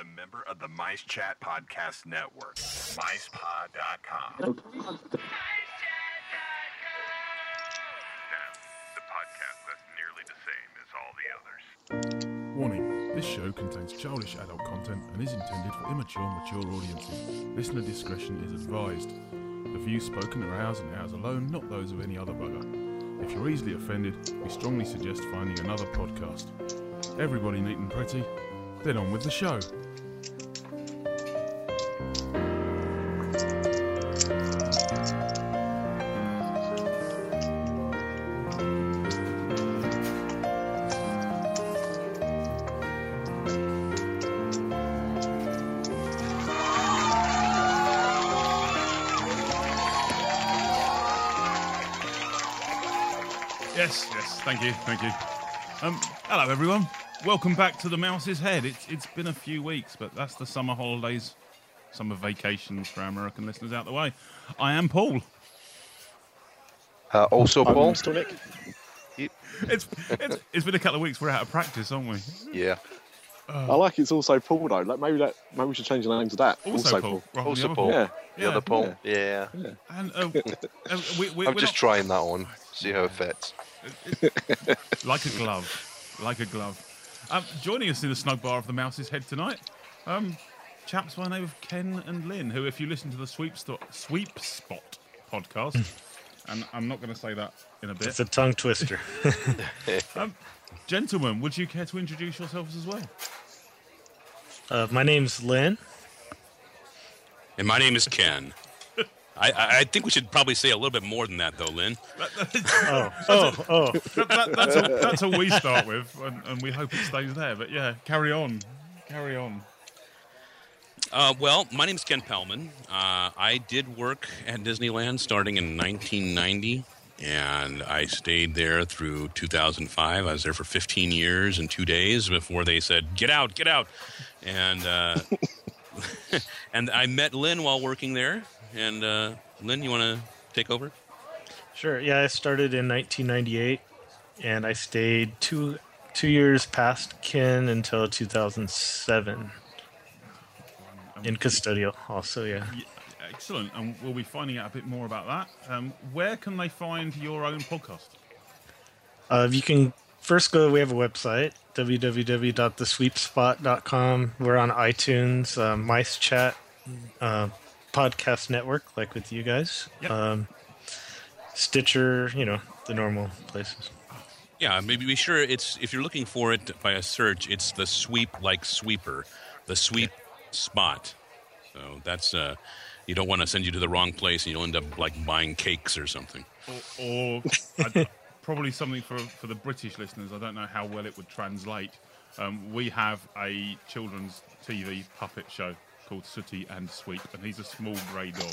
a member of the Mice Chat Podcast Network. MicePod.com. Now, the podcast that's nearly the same as all the others. Warning this show contains childish adult content and is intended for immature, mature audiences. Listener discretion is advised. The views spoken are ours and ours alone, not those of any other bugger. If you're easily offended, we strongly suggest finding another podcast. Everybody neat and pretty, then on with the show. Thank you, thank you. Um, hello everyone. Welcome back to the Mouse's Head. It's it's been a few weeks, but that's the summer holidays, summer vacations for our American listeners out the way. I am Paul. Uh, also, I'm Paul. still Nick. It's, it's it's been a couple of weeks. We're out of practice, aren't we? Yeah. I like it's also Paul though. Like maybe that maybe we should change the name to that. Also, Paul. rather than Also the Paul. Yeah. The other Paul. Yeah. Yeah. And uh, uh, we, we, I'm we're just not- trying that on. See how it fits. like a glove, like a glove. Um, joining us in the snug bar of the Mouse's Head tonight, um, chaps by the name of Ken and Lynn, who, if you listen to the Sweep, Sto- Sweep Spot podcast, and I'm not going to say that in a bit. It's a tongue twister. Um, gentlemen, would you care to introduce yourselves as well? Uh, my name's Lynn. And my name is Ken. I, I, I think we should probably say a little bit more than that, though, Lynn. Oh, oh, oh. That, that, that's, a, that's a we start with, and, and we hope it stays there. But yeah, carry on, carry on. Uh, well, my name is Ken Pellman. Uh, I did work at Disneyland starting in 1990, and I stayed there through 2005. I was there for 15 years and two days before they said, "Get out, get out," and uh, and I met Lynn while working there. And uh, Lynn, you want to take over? Sure. Yeah, I started in 1998, and I stayed two two years past Ken until 2007 in custodial. Also, yeah. Yeah, excellent, and we'll be finding out a bit more about that. Um, where can they find your own podcast? Uh, you can first go. We have a website www.thesweepspot.com. We're on iTunes, uh, Mice Chat, uh, podcast network, like with you guys. Yep. Um, Stitcher, you know the normal places. Yeah, maybe be sure it's if you're looking for it by a search, it's the sweep like sweeper, the sweep spot. So that's uh, you don't want to send you to the wrong place and you'll end up like buying cakes or something. or, or probably something for for the British listeners. I don't know how well it would translate. Um, we have a children's TV puppet show called Sooty and Sweep, and he's a small grey dog.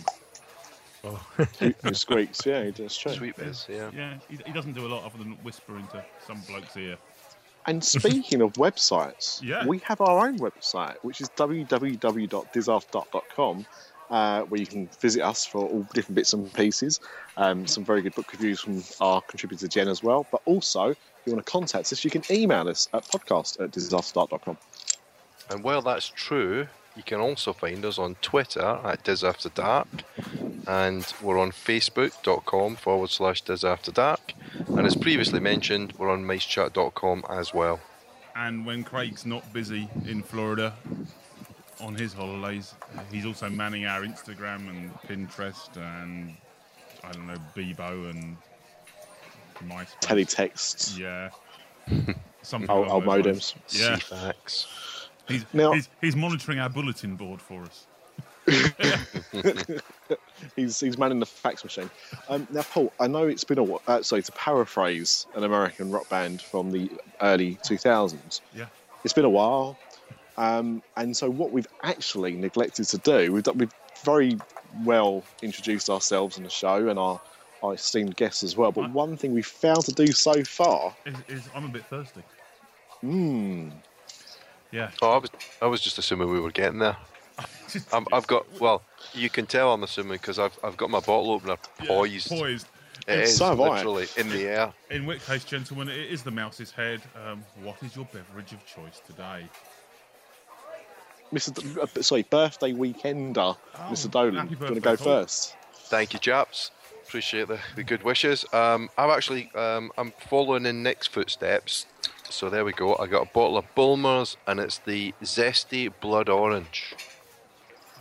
Who, who squeaks? Yeah, he does. True. Sweep is, yeah. Yeah, he, he doesn't do a lot other than whisper into some bloke's ear. And speaking of websites, Yeah. we have our own website, which is www.disafterdark.com, uh, where you can visit us for all different bits and pieces. Um, some very good book reviews from our contributor Jen as well. But also, if you want to contact us, you can email us at podcast at disafterdark.com. And while that's true, you can also find us on Twitter at Dis After Dark, and we're on Facebook.com forward slash Dis After Dark. And as previously mentioned, we're on MiceChat.com as well. And when Craig's not busy in Florida on his holidays, he's also manning our Instagram and Pinterest and I don't know Bebo and MySpace. Teletexts, Yeah. Some our, our those lines. modems. Yeah. Ceefax. He's, Now- he's, he's monitoring our bulletin board for us. He's, he's manning the fax machine. Um, now, Paul, I know it's been a wh- uh, sorry to paraphrase an American rock band from the early 2000s. Yeah. It's been a while, um, and so what we've actually neglected to do, we've, done, we've very well introduced ourselves in the show and our, our esteemed guests as well. But Right. one thing we've failed to do so far, Is, is I'm a bit thirsty. hmm, Yeah. Oh, I was, I was just assuming we were getting there. I'm, I've got, well, you can tell I'm assuming because I've, I've got my bottle opener Yeah, poised. Poised. It is So have I. literally in the air. In which case, gentlemen, it is the mouse's head. Um, what is your beverage of choice today? Mr. D- uh, sorry, birthday weekender, Mr. Dolan. happy Do you want to go Paul. first? Thank you, chaps. Appreciate the, the good wishes. Um, I'm actually um, I'm following in Nick's footsteps. So there we go. I got a bottle of Bulmers, and it's the zesty blood orange.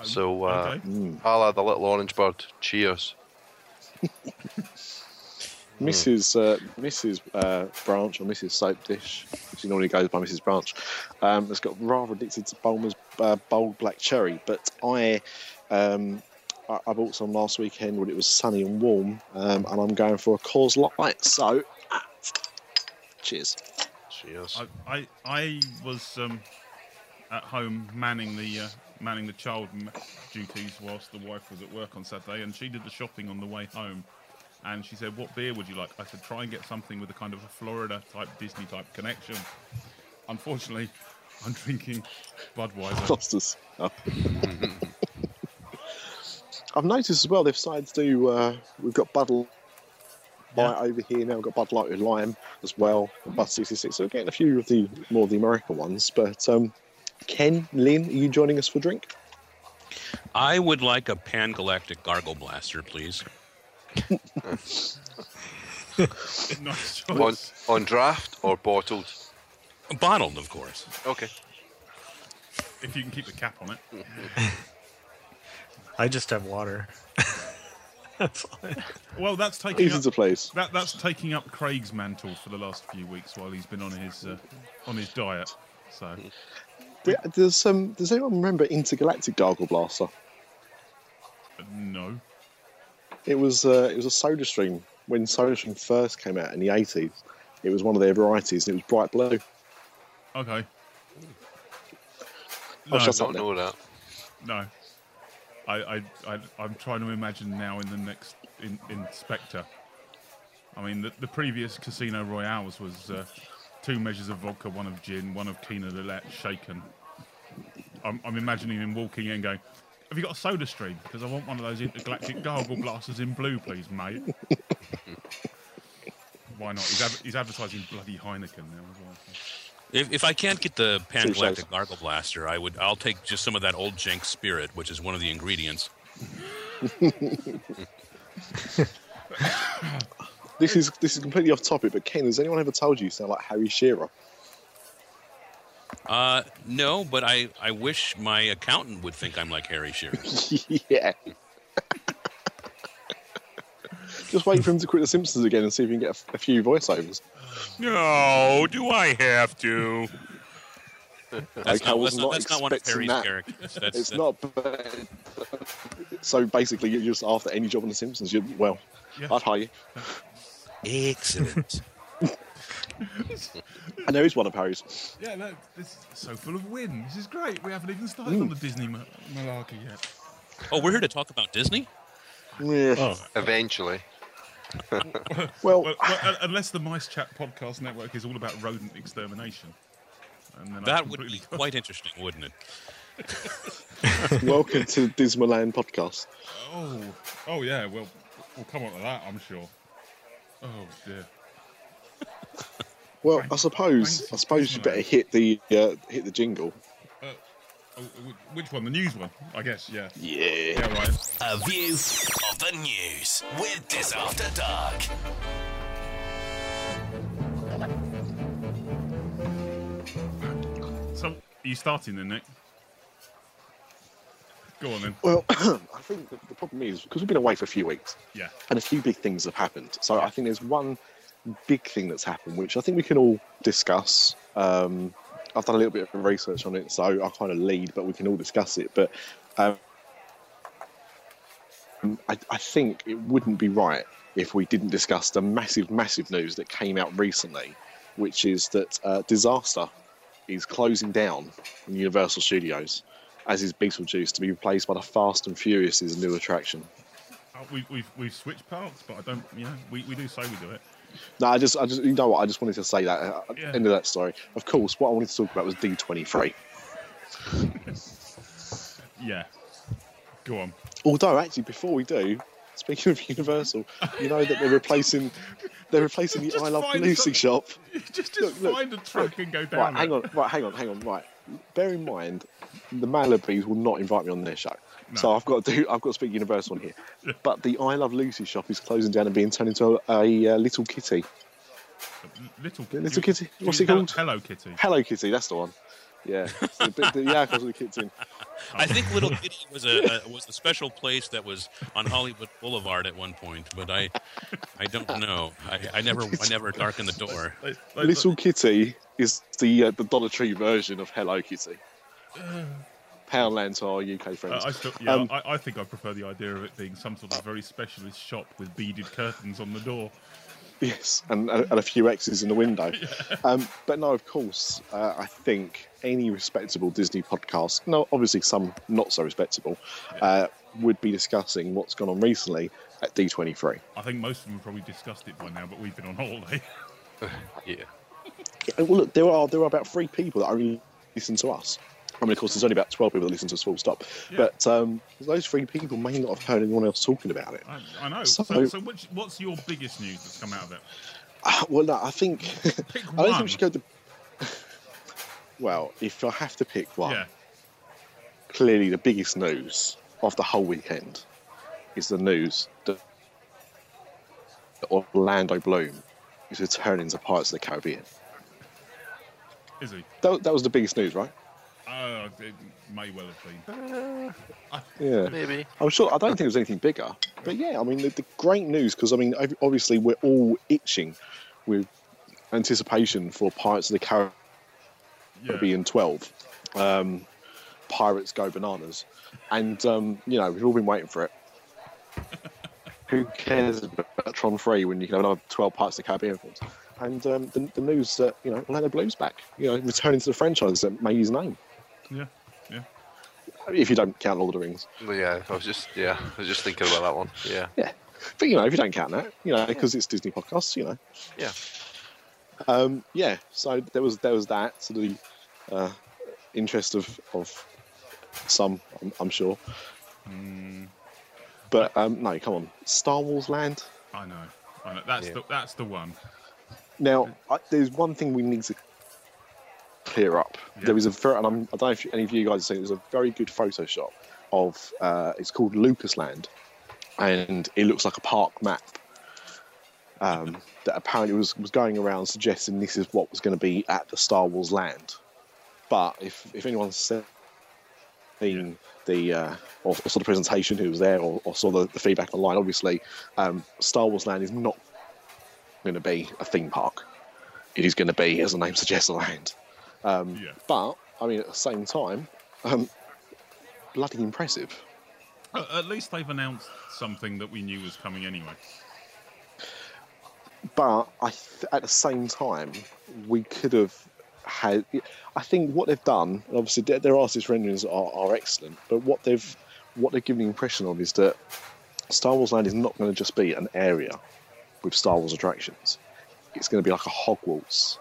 So uh, okay. I'll add the little orange bird. Cheers. Mrs. Uh, Mrs. Uh, Branch or Mrs. Soap Dish, she normally goes by Mrs. Branch, um, has got rather addicted to Bulmer's uh, bold black cherry. But I, um, I, I bought some last weekend when it was sunny and warm, um, and I'm going for a Coors Light. So, ah, cheers. Cheers. I, I, I was um, at home manning the uh, manning the child duties whilst the wife was at work on Saturday, and she did the shopping on the way home. And she said, "What beer would you like?" I said, "Try and get something with a kind of a Florida type Disney type connection." Unfortunately, I'm drinking Budweiser. Foster's. Oh. I've noticed as well they've started to do. Uh, we've got Bud Light Yeah. over here now. We've got Bud Light with lime as well. Bud 66. So we're getting a few of the more of the American ones. But um, Ken, Lynn, are you joining us for drink? I would like a Pan Galactic Gargle Blaster, please. nice on, choice. on draft or bottled? Bottled, of course. Okay. If you can keep the cap on it. I just have water. That's Well, that's taking Easy up, to please. that, that's taking up Craig's mantle for the last few weeks while he's been on his uh, on his diet. So Yeah, Does um, does anyone remember Intergalactic Gargle Blaster? no. It was uh, it was a Soda Stream when Soda Stream first came out in the 80s. It was one of their varieties, and it was bright blue. Okay. No, shut Don't up. know that. no. I, I, I, I'm trying to imagine now in the next in, Inspector. I mean, the, the previous Casino Royales was uh, two measures of vodka, one of gin, one of Kina Lillet shaken. I'm, I'm imagining him walking in going, Have you got a soda stream? Because I want one of those intergalactic gargle blasters in blue, please, mate. Why not? He's, he's advertising bloody Heineken now as well. If, if I can't get the Pan Galactic. Gargle Blaster, I would. I'll take just some of that old Janx Spirit, which is one of the ingredients. This is this is completely off topic, but Ken, has anyone ever told you you sound like Harry Shearer? Uh, no, but I, I wish my accountant would think I'm like Harry Shearer. yeah. Just wait for him to quit The Simpsons again and see if you can get a, a few voiceovers. no, do I have to? That's, Okay, I not, that's, not, not that's not one of expecting Harry's that. characters. That's, It's that- not bad. So basically, you're just after any job on The Simpsons. You well, Yeah. I'd hire you. excellent. And there is one of Harry's. Yeah, no, this is so full of win. This is great. We haven't even started on hmm. the Disney ma- malarkey yet. oh, we're here to talk about Disney. Yeah. Oh, Eventually. Well, Well, well, unless the Mice Chat podcast network is all about rodent extermination. And then I That would be quite interesting, wouldn't it? welcome to the Dismaland podcast. Oh, oh yeah. Well, we'll come on to that, I'm sure. Oh dear. Well, I suppose I suppose you better hit the uh, hit the jingle. Oh, wh- which one? The news one, I guess. Yeah. Yeah. Yeah. Right. A view of the news with Dis After Dark. So, are you starting then, Nick? Go on then. Well, I think the, the problem is because we've been away for a few weeks Yeah. and a few big things have happened. So I think there's one big thing that's happened which I think we can all discuss. Um, I've done a little bit of research on it, so I kind of lead, but we can all discuss it. But um, I, I think it wouldn't be right if we didn't discuss the massive, massive news that came out recently, which is that uh, Disaster is closing down Universal Studios, as is Beetlejuice, to be replaced by the Fast and Furious' new attraction. Uh, we, we've we've switched parts, but I don't. You know, we, we do say we do it. No, I just, I just, you know what? I just wanted to say that. Uh, Yeah. End of that story. Of course, what I wanted to talk about was D23. Yeah. Go on. Although, actually, before we do, speaking of Universal, you know that they're replacing, they're replacing the Just I Love Lucy shop. Just just Look, look, find a truck and go Right, down. hang on, right, hang on, hang on, right. bear in mind, the Malibis will not invite me on their show. So I've got to do. I've got to speak Universal on here. But the I Love Lucy shop is closing down and being turned into a, a, uh little kitty. Little, Little kitty. What's it called? Hello Kitty. Hello Kitty, that's the one. Yeah, the, bit- the, yeah, because the kitten. I think Little Kitty was a, a was a special place that was on Hollywood Boulevard at one point, but I I don't know. I, I never I never darkened the door. Like- like- Little Kitty is the uh, the Dollar Tree version of Hello Kitty. Poundland to our UK Uh, friends. I, still, yeah, Um, I, I think I prefer the idea of it being some sort of very specialist shop with beaded curtains on the door. Yes, and, and a few X's in the window. Um, but no, of course, uh, I think any respectable Disney podcast, no, obviously some not so respectable, uh, would be discussing what's gone on recently at D23. I think most of them have probably discussed it by now, but we've been on holiday. Yeah. Yeah, Well, look, there are there are about three people that only listen to us. I mean, of course, there's only about twelve people that listen to us full stop. Yeah. But um, those three people may not have heard anyone else talking about it. I, I know. So- So, so, which, what's your biggest news that's come out of it? Uh, well, no, I think I don't think we should go to. well, if I have to pick one, Yeah. clearly the biggest news of the whole weekend is the news that that Orlando Bloom is returning to Pirates of the Caribbean. Is he? That, that was the biggest news, right? Uh, it may well have been. Yeah. Maybe. I'm sure. I don't think there's anything bigger. But yeah, I mean, the, the great news because I mean, obviously, we're all itching with anticipation for Pirates of the Yeah. Caribbean 12. Um, Pirates go bananas, and um, you know we've all been waiting for it. Who cares about Tron 3 when you can have another 12 Pirates of the Caribbean films? And um, the, the news that you know Orlando Bloom's back, you know, returning to the franchise that made his name. Yeah. Yeah. If you don't count Lord of the Rings. Well, yeah, I was just yeah, I was just thinking about that one. Yeah. Yeah, but you know, if you don't count that, you know, because it's Disney podcasts, you know, Yeah. um, yeah. So there was there was that sort of uh, interest of of some, I'm, I'm sure. But um, no, come on, Star Wars Land. I know. I know. That's Yeah. the that's the one. Now, I, there's one thing we need to clear up. Yeah. There was a very, and I'm, I don't know if any of you guys have seen. There's a very good Photoshop of uh, it's called Lucasland, and it looks like a park map. Um, that apparently was, was going around suggesting this is what was going to be at the Star Wars land. But if if anyone's seen the uh, or, or saw the presentation, who was there, or, or saw the, the feedback online, obviously, um, Star Wars Land is not going to be a theme park. It is going to be, as the name suggests, a land. Um, Yeah. But I mean, at the same time, um, bloody impressive. At least they've announced something that we knew was coming anyway. But I, th- at the same time, we could have had. I think what they've done, and obviously their, their artist renderings are, are excellent, but what they've what they've given the impression of is that Star Wars Land is not going to just be an area with Star Wars attractions. It's going to be like a Hogwarts,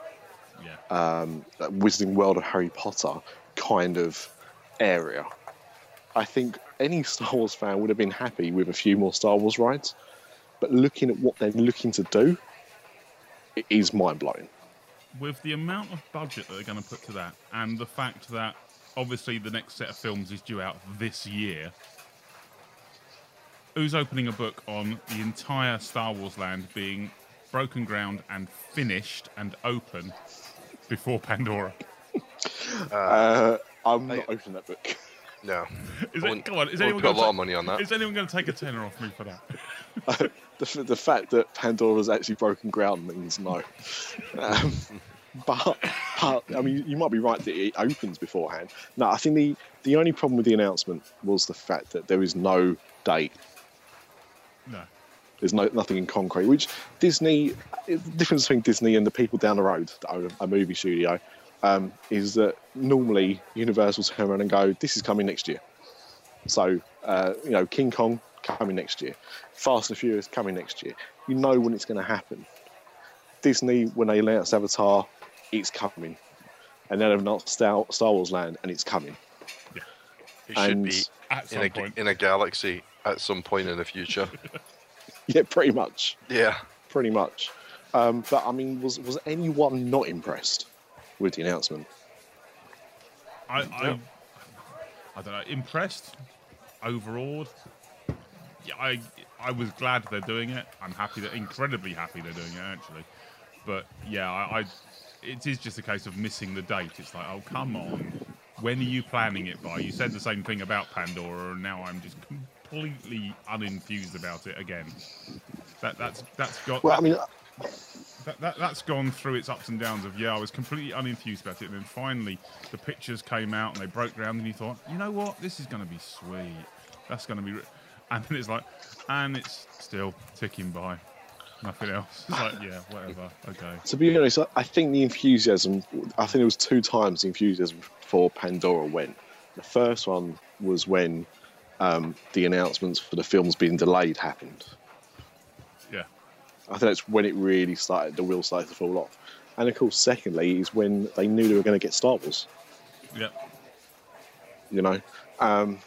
Yeah. um, Wizarding World of Harry Potter kind of area. I think any Star Wars fan would have been happy with a few more Star Wars rides, but looking at what they're looking to do, it is mind blowing. With the amount of budget that they're going to put to that, and the fact that obviously the next set of films is due out this year, who's opening a book on the entire Star Wars land being broken ground and finished and open before Pandora? Uh, I'm I- not opening that book. No. Is it, come on, is anyone wouldn't put a lot of money on that. Is anyone going to take a tenner off me for that? the, the fact that Pandora's actually broken ground means no. Um, but, but I mean, you might be right that it opens beforehand. No, I think the the only problem with the announcement was the fact that there is no date. No. There's no nothing in concrete. Which Disney, the difference between Disney and the people down the road that own a movie studio um, is that normally Universal turn around and go, "This is coming next year." So uh, you know, King Kong coming next year, Fast and Furious coming next year. You know when it's going to happen. Disney, when they announce Avatar, it's coming, and then they've announced Star, Star Wars Land, and it's coming. It should be At some in a, in a galaxy at some point in the future. Yeah, pretty much. yeah. pretty much. Um, but I mean, was was anyone not impressed with the announcement? I, I, I don't know. Impressed, overawed. Yeah, I, I was glad they're doing it. I'm happy that, incredibly happy they're doing it actually. But yeah, I, I, it is just a case of missing the date. It's like, oh come on, when are you planning it by? You said the same thing about Pandora, and now I'm just completely unenthused about it again. That that's that's got. Well, I mean, that, that, that's gone through its ups and downs of yeah i was completely unenthused about it and then finally the pictures came out and they broke ground and you thought you know what this is going to be sweet that's going to be re-. and then it's like and it's still ticking by nothing else it's like yeah whatever okay to be honest, I- I think the enthusiasm. I think it was two times the enthusiasm for Pandora went. The first one was when um, the announcements for the films being delayed happened. yeah I think that's when it really started. The wheels started to fall off. And of course, secondly, is when they knew they were going to get Star Wars. yeah You know, um,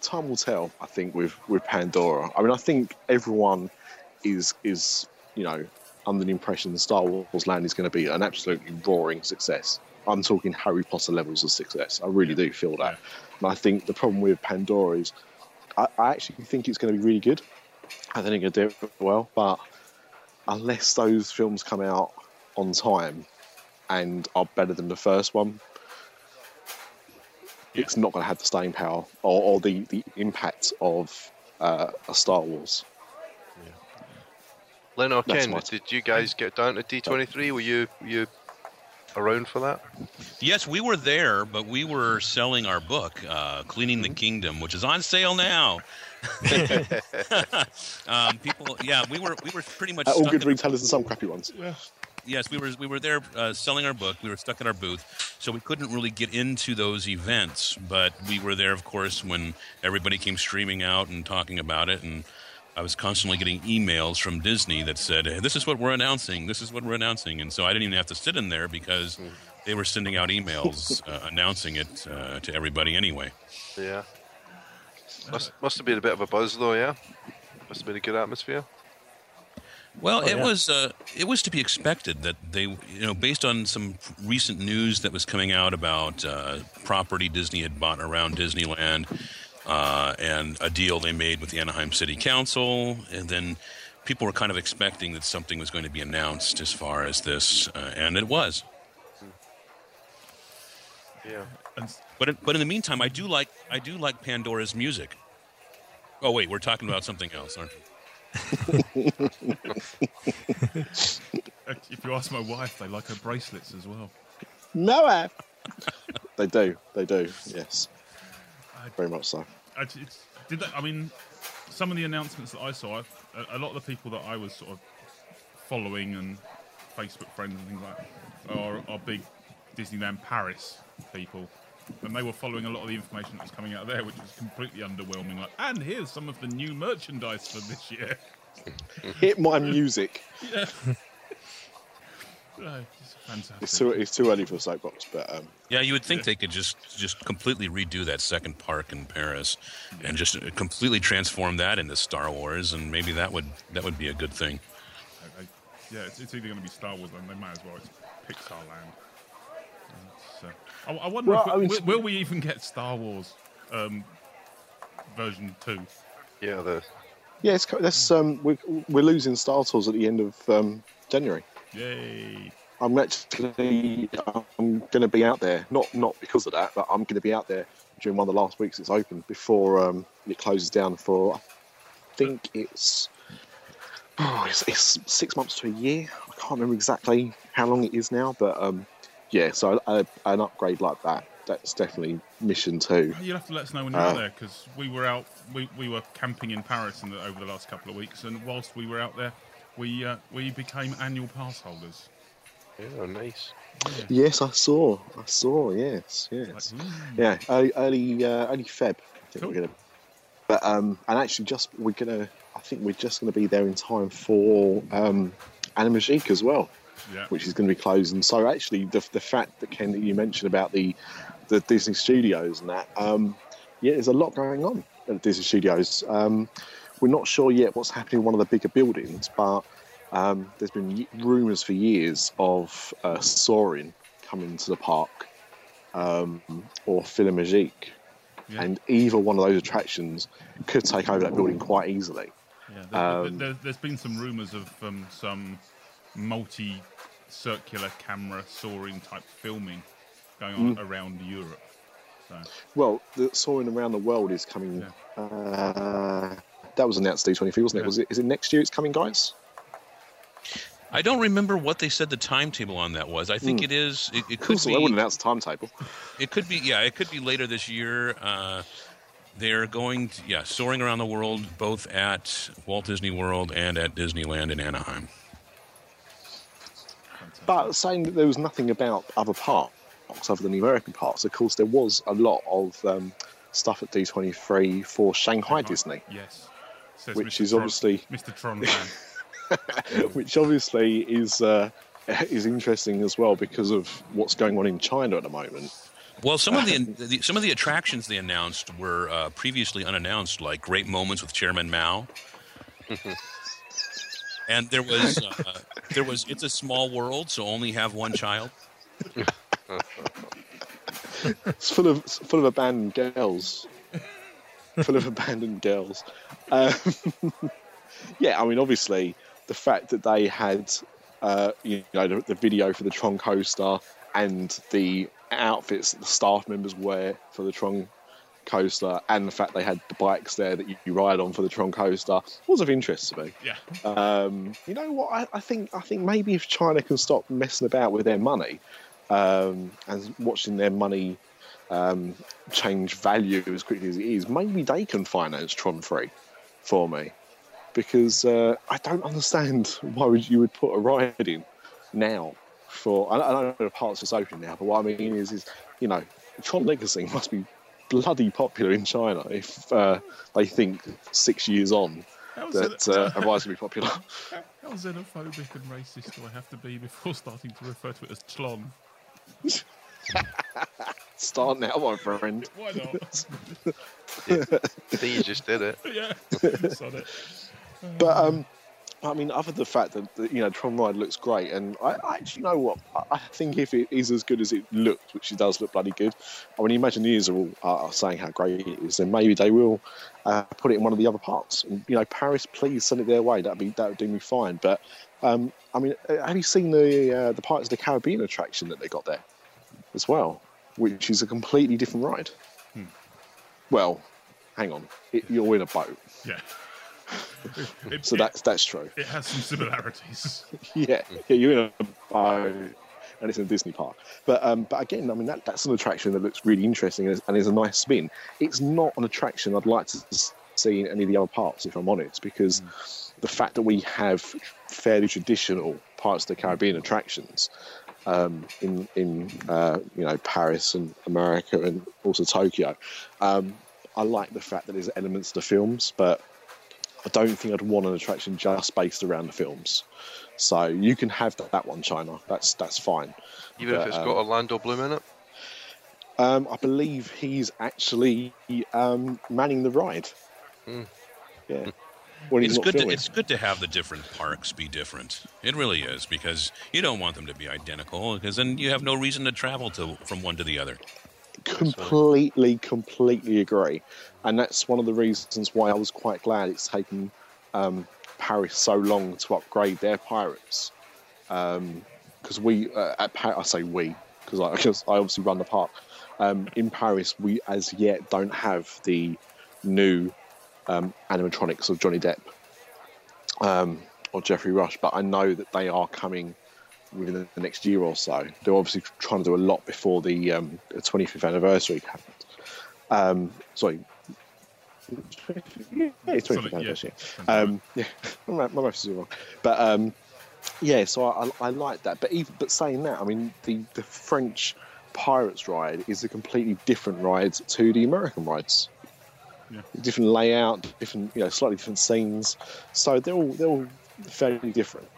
time will tell. I think with with Pandora. I mean, I think everyone is is you know under the impression that Star Wars Land is going to be an absolutely roaring success. I'm talking Harry Potter levels of success. I really do feel that. And I think the problem with Pandora is, I, I actually think it's going to be really good. I think it'll do it well, but unless those films come out on time and are better than the first one, it's not going to have the staying power or, or the, the impact of uh, a Star Wars. Lynn or Ken, my- did you guys get down to D23? Were you were you around for that? Yes, we were there, but we were selling our book, uh, Cleaning the Kingdom, which is on sale now. um, people, yeah, we were we were pretty much Uh, all good in- retailers and some crappy ones. yes, we were we were there uh, selling our book. We were stuck at our booth, so we couldn't really get into those events. But we were there, of course, when everybody came streaming out and talking about it. And I was constantly getting emails from Disney that said, hey, "This is what we're announcing. This is what we're announcing." And so I didn't even have to sit in there because they were sending out emails uh, announcing it uh, to everybody anyway. Yeah. Must must have been a bit of a buzz though, yeah. Must have been a good atmosphere. Well, it yeah. was uh, it was to be expected that they, you know, based on some recent news that was coming out about uh, property Disney had bought around Disneyland, uh, and a deal they made with the Anaheim City Council, and then people were kind of expecting that something was going to be announced as far as this, uh, and it was. Yeah. But in, but in the meantime, I do like I do like Pandora's music. Oh wait, we're talking about something else, aren't we? if you ask my wife they like her bracelets as well No, I- they do. They do. Yes, very much so. I, it's, did that, I mean, some of the announcements that I saw, a, a lot of the people that I was sort of following and Facebook friends and things like that are, are big Disneyland Paris people. And they were following a lot of the information that was coming out of there, which was completely underwhelming. Like, and here's some of the new merchandise for this year. Hit my music. Oh, it's fantastic. It's too it's too early for a soapbox, but um, Yeah, you would think they could just just completely redo that second park in Paris, and just completely transform that into Star Wars, and maybe that would that would be a good thing. I- I- yeah, it's, it's either going to be Star Wars, and they might as well. It's Pixar Land. It's, uh, I, I wonder, Well, if I we, mean- will, will we even get Star Wars um, version two? Yeah, the yeah, it's that's um, we're, we're losing Star Tours at the end of um, January. Yay! I'm actually I'm going to be out there, not not because of that, but I'm going to be out there during one of the last weeks it's open before um, it closes down for. I think it's, oh, it's it's six months to a year. I can't remember exactly how long it is now, but um, yeah. So a, an upgrade like that, that's definitely mission two. You'll have to let us know when you're Uh, out there because we were out. We, we were camping in Paris in the, over the last couple of weeks, and whilst we were out there, we uh, we became annual pass holders. yeah, nice. Yes, I saw. I saw. Yes, Like, yes. ooh. Yeah, early early, uh, early Feb. I think Cool. we're gonna. But um, and actually, just we're gonna. I think we're just gonna be there in time for um, Animagique as well, yeah. which is going to be closing. So actually, the the fact that Ken that you mentioned about the the Disney Studios and that, um, yeah, there's a lot going on at Disney Studios. Um, we're not sure yet what's happening in one of the bigger buildings, but um, there's been rumours for years of uh, soaring coming to the park. um, or PhilharMagic. Yeah. And either one of those attractions could take over that building quite easily. Yeah, there, Um, there, there's been some rumours of um, some multi-circular camera soaring type filming going on Mm. around Europe. So Well, the soaring around the world is coming. Uh, that was announced D23, wasn't it? Yeah. Was it? Is it next year? It's coming, guys. I don't remember what they said the timetable on that was. I think it is. It, it could Cool. So they be. wouldn't announce the timetable. It could be. Yeah, it could be later this year. Uh, they're going. To, yeah, soaring around the world, both at Walt Disney World and at Disneyland in Anaheim. But saying that there was nothing about other parks other than the American parks, of course, there was a lot of um, stuff at D23 for Shanghai Disney, yes, Says Which Mr. is Tron- obviously- Mr. Tron fan. which obviously is uh, is interesting as well because of what's going on in China at the moment. Well, some of the, the some of the attractions they announced were uh, previously unannounced, like Great Moments with Chairman Mao. and there was uh, there was It's a Small World, so only have one child. It's full of it's full of abandoned girls. Full of abandoned girls. Um, yeah, I mean, obviously, the fact that they had, uh, you know, the, the video for the Tron coaster and the outfits that the staff members wear for the Tron coaster, and the fact they had the bikes there that you, you ride on for the Tron coaster was of interest to me. yeah, Um, you know what? I, I think I think maybe if China can stop messing about with their money um, and watching their money um, change value as quickly as it is, maybe they can finance Tron Free for me. Because uh, I don't understand why would you would put a ride in now for. I, don't know the parts is open now, but what I mean is, is you know, Tron Legacy must be bloody popular in China if uh, they think six years on that uh, a ride's going to be popular. how, how xenophobic and racist do I have to be before starting to refer to it as Tlon? Start now, my friend. Why not? I think you just did it. yeah, sod it. But um, I mean, other than the fact that, that you know Tron Ride looks great, and I, I actually know what I, I think if it is as good as it looked, which it does look bloody good. I mean, imagine Imagineers are all uh, saying how great it is, then maybe they will uh, put it in one of the other parts. And, you know, Paris, please send it their way. That'd be that would do me fine. But um, I mean, uh, have you seen the uh, the Pirates of the Caribbean attraction that they got there as well, which is a completely different ride? Well, hang on, it, you're in a boat, Yeah. It, so it- that's that's true. it has some similarities. yeah, yeah, you're in a boat, and it's in a Disney park. But um, but again, I mean that that's an attraction that looks really interesting and is, and is a nice spin. It's not an attraction I'd like to see in any of the other parks, if I'm honest, because the fact that we have fairly traditional Pirates of the Caribbean attractions um, in in uh, you know Paris and America and also Tokyo. Um, I like the fact that there's elements to the films, but I don't think I'd want an attraction just based around the films. So you can have that, one, China. That's that's fine. Even if But, it's um, got Orlando Bloom in it. Um, I believe he's actually um, manning the ride. Hmm. Yeah. It's good. To, it's good to have the different parks be different. It really is because you don't want them to be identical because then you have no reason to travel to from one to the other. completely, completely agree. And that's one of the reasons why I was quite glad it's taken um, Paris so long to upgrade their pirates. Because we, uh, at pa- I say we, because I, I obviously run the park. Um, in Paris, we as yet don't have the new um, animatronics of Johnny Depp um, or Geoffrey Rush, but I know that they are coming within the next year or so. They're obviously trying to do a lot before the um, the 25th anniversary happened. Um, sorry. Yeah, it's 25th Something, yeah. anniversary. Um, yeah, my, maths is wrong. But um, yeah, so I, I, I like that. But even but saying that, I mean, the, the French Pirates ride is a completely different ride to the American rides. Yeah. Different layout, different, you know, slightly different scenes. So they're all they're all fairly different.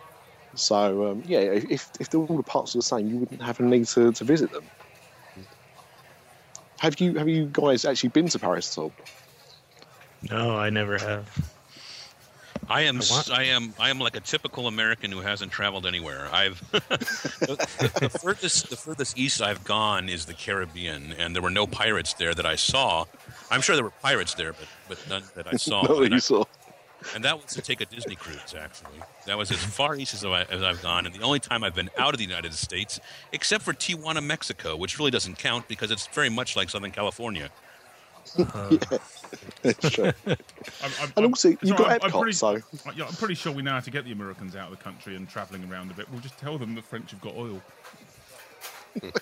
So um, yeah, if if they're all the parts are the same, you wouldn't have a need to, to visit them. Have you have you guys actually been to Paris at all? No, I never have. I am. I I am. I am like a typical American who hasn't traveled anywhere. I've the, the furthest. The furthest east I've gone is the Caribbean, and there were no pirates there that I saw. I'm sure there were pirates there, but but none that I saw. Not that and, I- you saw. and that was to take a Disney cruise. Actually, that was as far east as, I, as I've gone, and the only time I've been out of the United States, except for Tijuana, Mexico, which really doesn't count because it's very much like Southern California. It's true. I'm, I'm, And also, you've sorry, got I'm, I'm pretty, so yeah, I'm pretty sure we know how to get the Americans out of the country and travelling around a bit. We'll just tell them the French have got oil.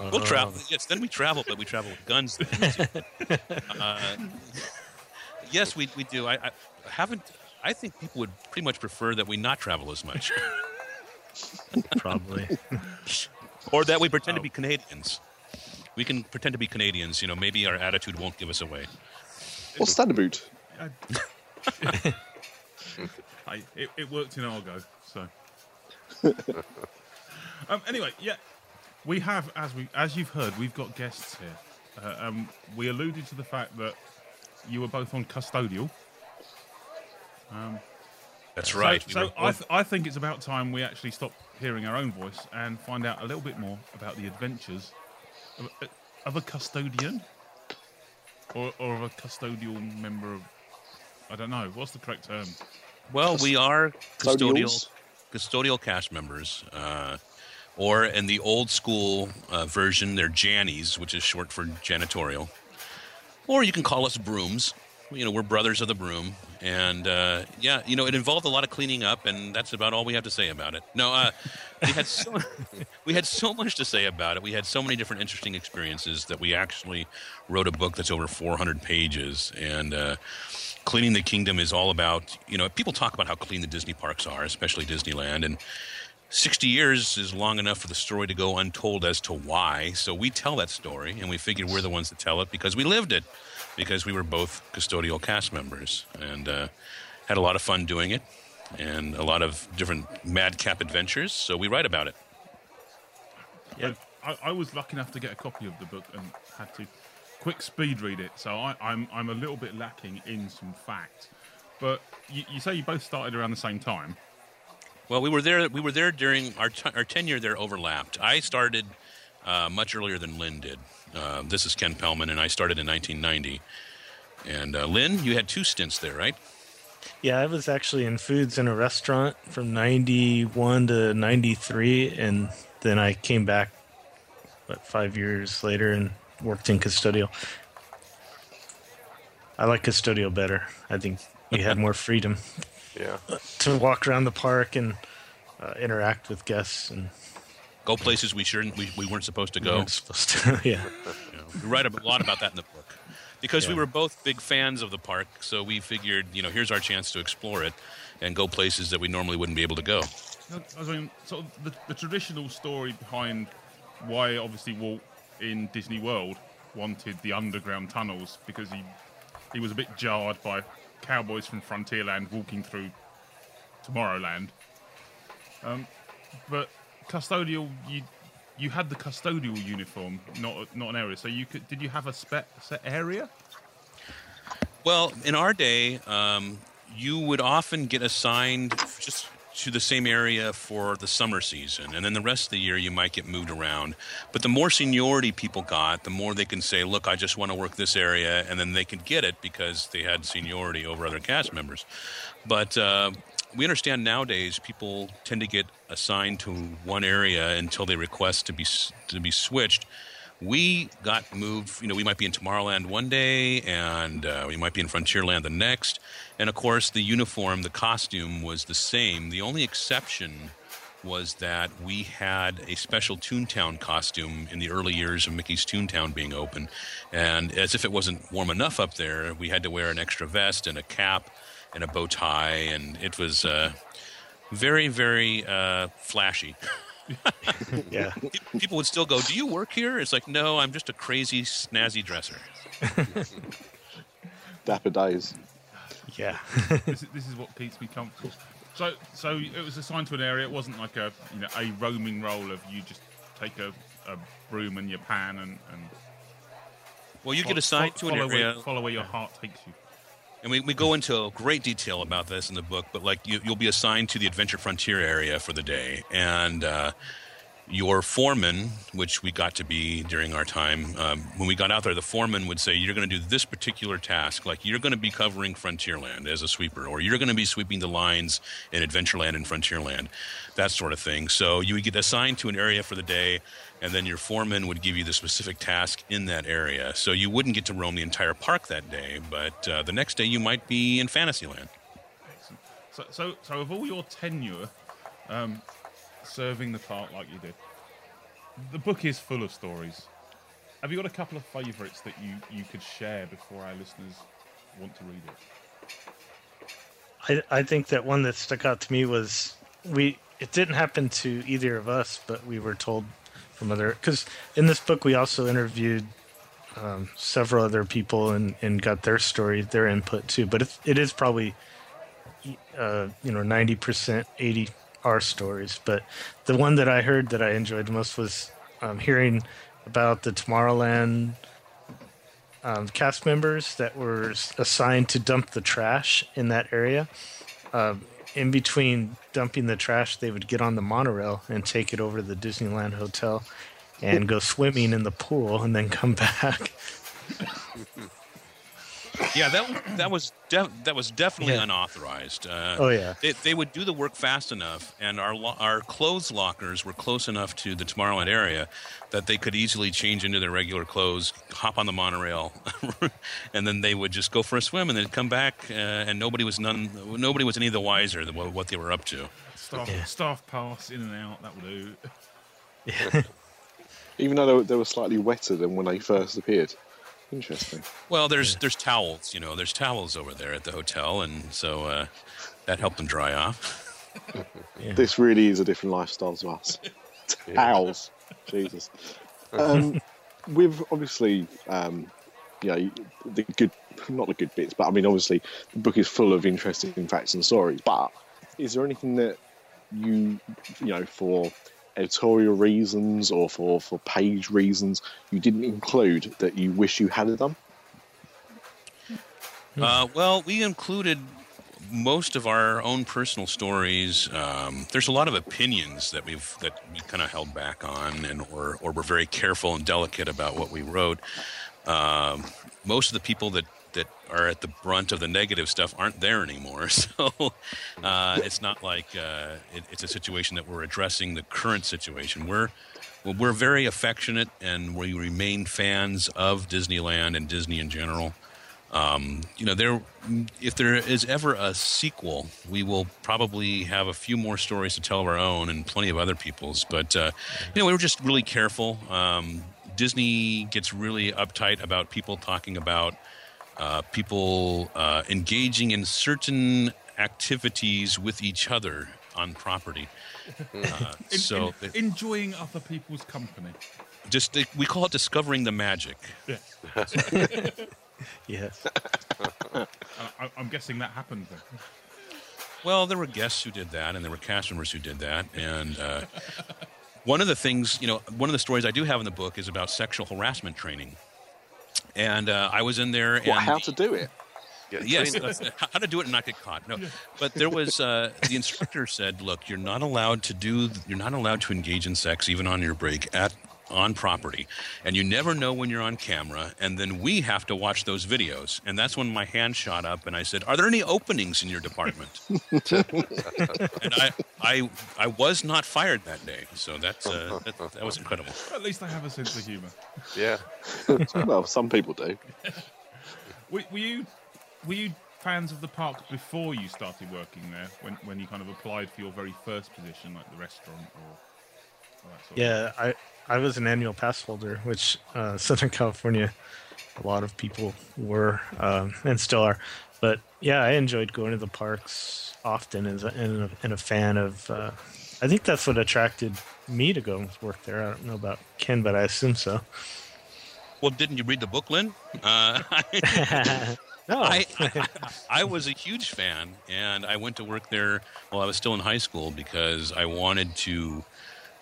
We'll travel. Yes, then we travel, but we travel with guns. then. uh, yes, we, we do. I, I haven't. I think people would pretty much prefer that we not travel as much, Probably. or that we pretend to be Canadians. We can pretend to be Canadians. You know, maybe our attitude won't give us away. What's standard boot? Hey, it, it worked in Argo, so. um, anyway, yeah, we have, as we as you've heard, we've got guests here. Uh, um, we alluded to the fact that you were both on custodial. That's right. So, We were I, th- I think it's about time we actually stop hearing our own voice and find out a little bit more about the adventures of, of a custodian or, or of a custodial member of. I don't know. What's the correct term? well, we are custodial Custodials? custodial cast members, uh, or in the old school uh, version, they're jannies, which is short for janitorial. Or you can call us brooms. You know, we're brothers of the broom, and uh, yeah, you know, it involved a lot of cleaning up, and that's about all we have to say about it. No, uh, we had so we had so much to say about it. We had so many different interesting experiences that we actually wrote a book that's over 400 pages, and. Uh, Cleaning the Kingdom is all about, you know, people talk about how clean the Disney parks are, especially Disneyland, and 60 years is long enough for the story to go untold as to why. So we tell that story, and we figured we're the ones to tell it because we lived it, because we were both custodial cast members, and uh, had a lot of fun doing it, and a lot of different madcap adventures. So we write about it. Yeah. I, I was lucky enough to get a copy of the book and had to quick speed read it, so I, I'm I'm a little bit lacking in some facts. But you, you say you both started around the same time. Well, we were there. We were there during our t- our tenure. There overlapped. I started uh, much earlier than Lynn did. Uh, this is Ken Pellman, and I started in 1990. And uh, Lynn, you had two stints there, right? Yeah, I was actually in foods in a restaurant from 91 to 93, and then I came back, what, five years later and worked in custodial. I like custodial better. I think we had more freedom Yeah. to walk around the park and uh, interact with guests and Go places we shouldn't. We, we weren't supposed to go. weren't supposed to. yeah. You know, we write a lot about that in the book because we were both big fans of the park. So we figured, you know, here's our chance to explore it and go places that we normally wouldn't be able to go. I mean, sort of the, the traditional story behind why obviously Walt in Disney World wanted the underground tunnels because he he was a bit jarred by cowboys from Frontierland walking through Tomorrowland. Um, but custodial, you you had the custodial uniform, not not an area. So you could did you have a spe- set area? Well, in our day, um, you would often get assigned just to the same area for the summer season, and then the rest of the year you might get moved around. But the more seniority people got, the more they can say, "Look, I just want to work this area," and then they can get it because they had seniority over other cast members. But uh, we understand nowadays people tend to get assigned to one area until they request to be to be switched we got moved. You know, we might be in Tomorrowland one day, and uh, we might be in Frontierland the next. And of course, the uniform, the costume was the same. The only exception was that we had a special Toontown costume in the early years of Mickey's Toontown being open, and as if it wasn't warm enough up there, we had to wear an extra vest and a cap and a bow tie, and it was uh, very, very uh, flashy. Yeah. People would still go, "Do you work here?" It's like, "No, I'm just a crazy snazzy dresser." Dapper days. Yeah. this, is- this is what keeps me comfortable. So, so it was assigned to an area. It wasn't like a you know a roaming role of you just take a, a broom and your pan and, and Well, you get assigned fo- to an follow area. Where, follow where your heart takes you. And we, we go into great detail about this in the book, but like you, you'll be assigned to the Adventure Frontier area for the day, and uh, your foreman, which we got to be during our time, um, when we got out there, the foreman would say, You're going to do this particular task. Like, you're going to be covering Frontierland as a sweeper, or you're going to be sweeping the lines in Adventureland and Frontierland, that sort of thing. So you would get assigned to an area for the day, and then your foreman would give you the specific task in that area. So you wouldn't get to roam the entire park that day, but uh, the next day you might be in Fantasyland. So, so, so of all your tenure um, serving the part like you did, the book is full of stories. Have you got a couple of favourites that you, you could share before our listeners want to read it? I, I think that one that stuck out to me was we. It didn't happen to either of us, but we were told from other because in this book we also interviewed um, several other people and, and got their story, their input too. But it, it is probably uh, you know ninety percent, eighty our stories. But the one that I heard that I enjoyed most was um, hearing about the Tomorrowland um, cast members that were assigned to dump the trash in that area. Uh, in between dumping the trash, they would get on the monorail and take it over to the Disneyland Hotel and go swimming in the pool and then come back. Yeah, that that was def- that was definitely Yeah. unauthorized. Uh, Oh, yeah. they, they would do the work fast enough, and our lo- our clothes lockers were close enough to the Tomorrowland area that they could easily change into their regular clothes, hop on the monorail, and then they would just go for a swim, and then come back, uh, and nobody was none nobody was any the wiser than what, what they were up to. Staff, Yeah. staff pass in and out, that will do. Yeah. Even though they were, they were slightly wetter than when they first appeared. Interesting. Well, there's there's towels, you know, there's towels over there at the hotel, and so uh, that helped them dry off. This really is a different lifestyle to us. towels, Jesus. Um, with obviously, um, you know, the good, not the good bits, but I mean, obviously, the book is full of interesting facts and stories. But is there anything that you, you know, for editorial reasons or for, for page reasons, you didn't include that you wish you had done? Uh, well, we included most of our own personal stories. Um, there's a lot of opinions that we've that we kind of held back on, and or or were very careful and delicate about what we wrote. Um, most of the people that that are at the brunt of the negative stuff aren't there anymore, so uh, it's not like uh, it, it's a situation that we're addressing the current situation. We're well, we're very affectionate, and we remain fans of Disneyland and Disney in general um, you know, there if there is ever a sequel, we will probably have a few more stories to tell of our own and plenty of other people's. But uh, you know, we were just really careful. Um, Disney gets really uptight about people talking about uh, people uh, engaging in certain activities with each other on property. Uh, In- so in- it- enjoying other people's company. just we call it discovering the magic. Yeah. yes. Uh, I, I'm guessing that happened then. Well, there were guests who did that, and there were cast members who did that. And uh, one of the things, you know, one of the stories I do have in the book is about sexual harassment training. And uh, I was in there. What, and how to do it? Get Yes, how to do it and not get caught. No, but there was uh, the instructor said, "Look, you're not allowed to do. You're not allowed to engage in sex even on your break at on property, and you never know when you're on camera. And then we have to watch those videos. And that's when my hand shot up, and I said, "Are there any openings in your department?" and I, I, I was not fired that day, so that's uh, that, that was incredible. At least I have a sense of humour. Yeah. well, some people do. Were, were you were you fans of the park before you started working there? When when you kind of applied for your very first position, like the restaurant or, or that sort of Yeah, I I was an annual pass holder, which uh, Southern California, a lot of people were um, and still are. But yeah, I enjoyed going to the parks often, as a, and, a, and a fan of. Uh, I think that's what attracted me to go work there. I don't know about Ken, but I assume so. Well, didn't you read the book, Lynn? Uh, No, I, I, I was a huge fan, and I went to work there while I was still in high school because I wanted to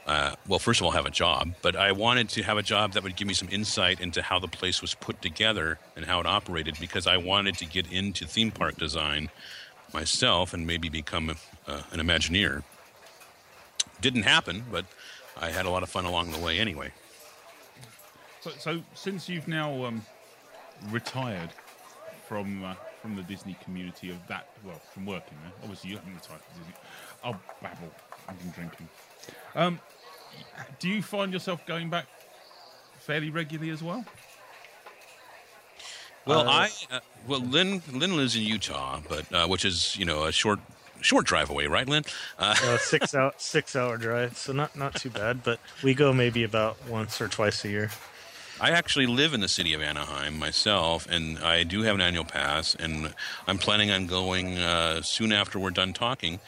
uh, well, first of all, have a job, but I wanted to have a job that would give me some insight into how the place was put together and how it operated because I wanted to get into theme park design myself and maybe become a, uh, an Imagineer. Didn't happen, but I had a lot of fun along the way anyway. So, so since you've now um, retired from uh, from the Disney community of that, well, from working there, obviously you haven't retired from Disney. I'll babble. I've been drinking. Um, do you find yourself going back fairly regularly as well? Well, I uh, well Lynn Lynn lives in Utah, but uh, which is you know a short short drive away, right, Lynn? Uh, Uh, six hour six hour drive, so not not too bad. But we go maybe about once or twice a year. I actually live in the city of Anaheim myself, and I do have an annual pass, and I'm planning on going uh, soon after we're done talking.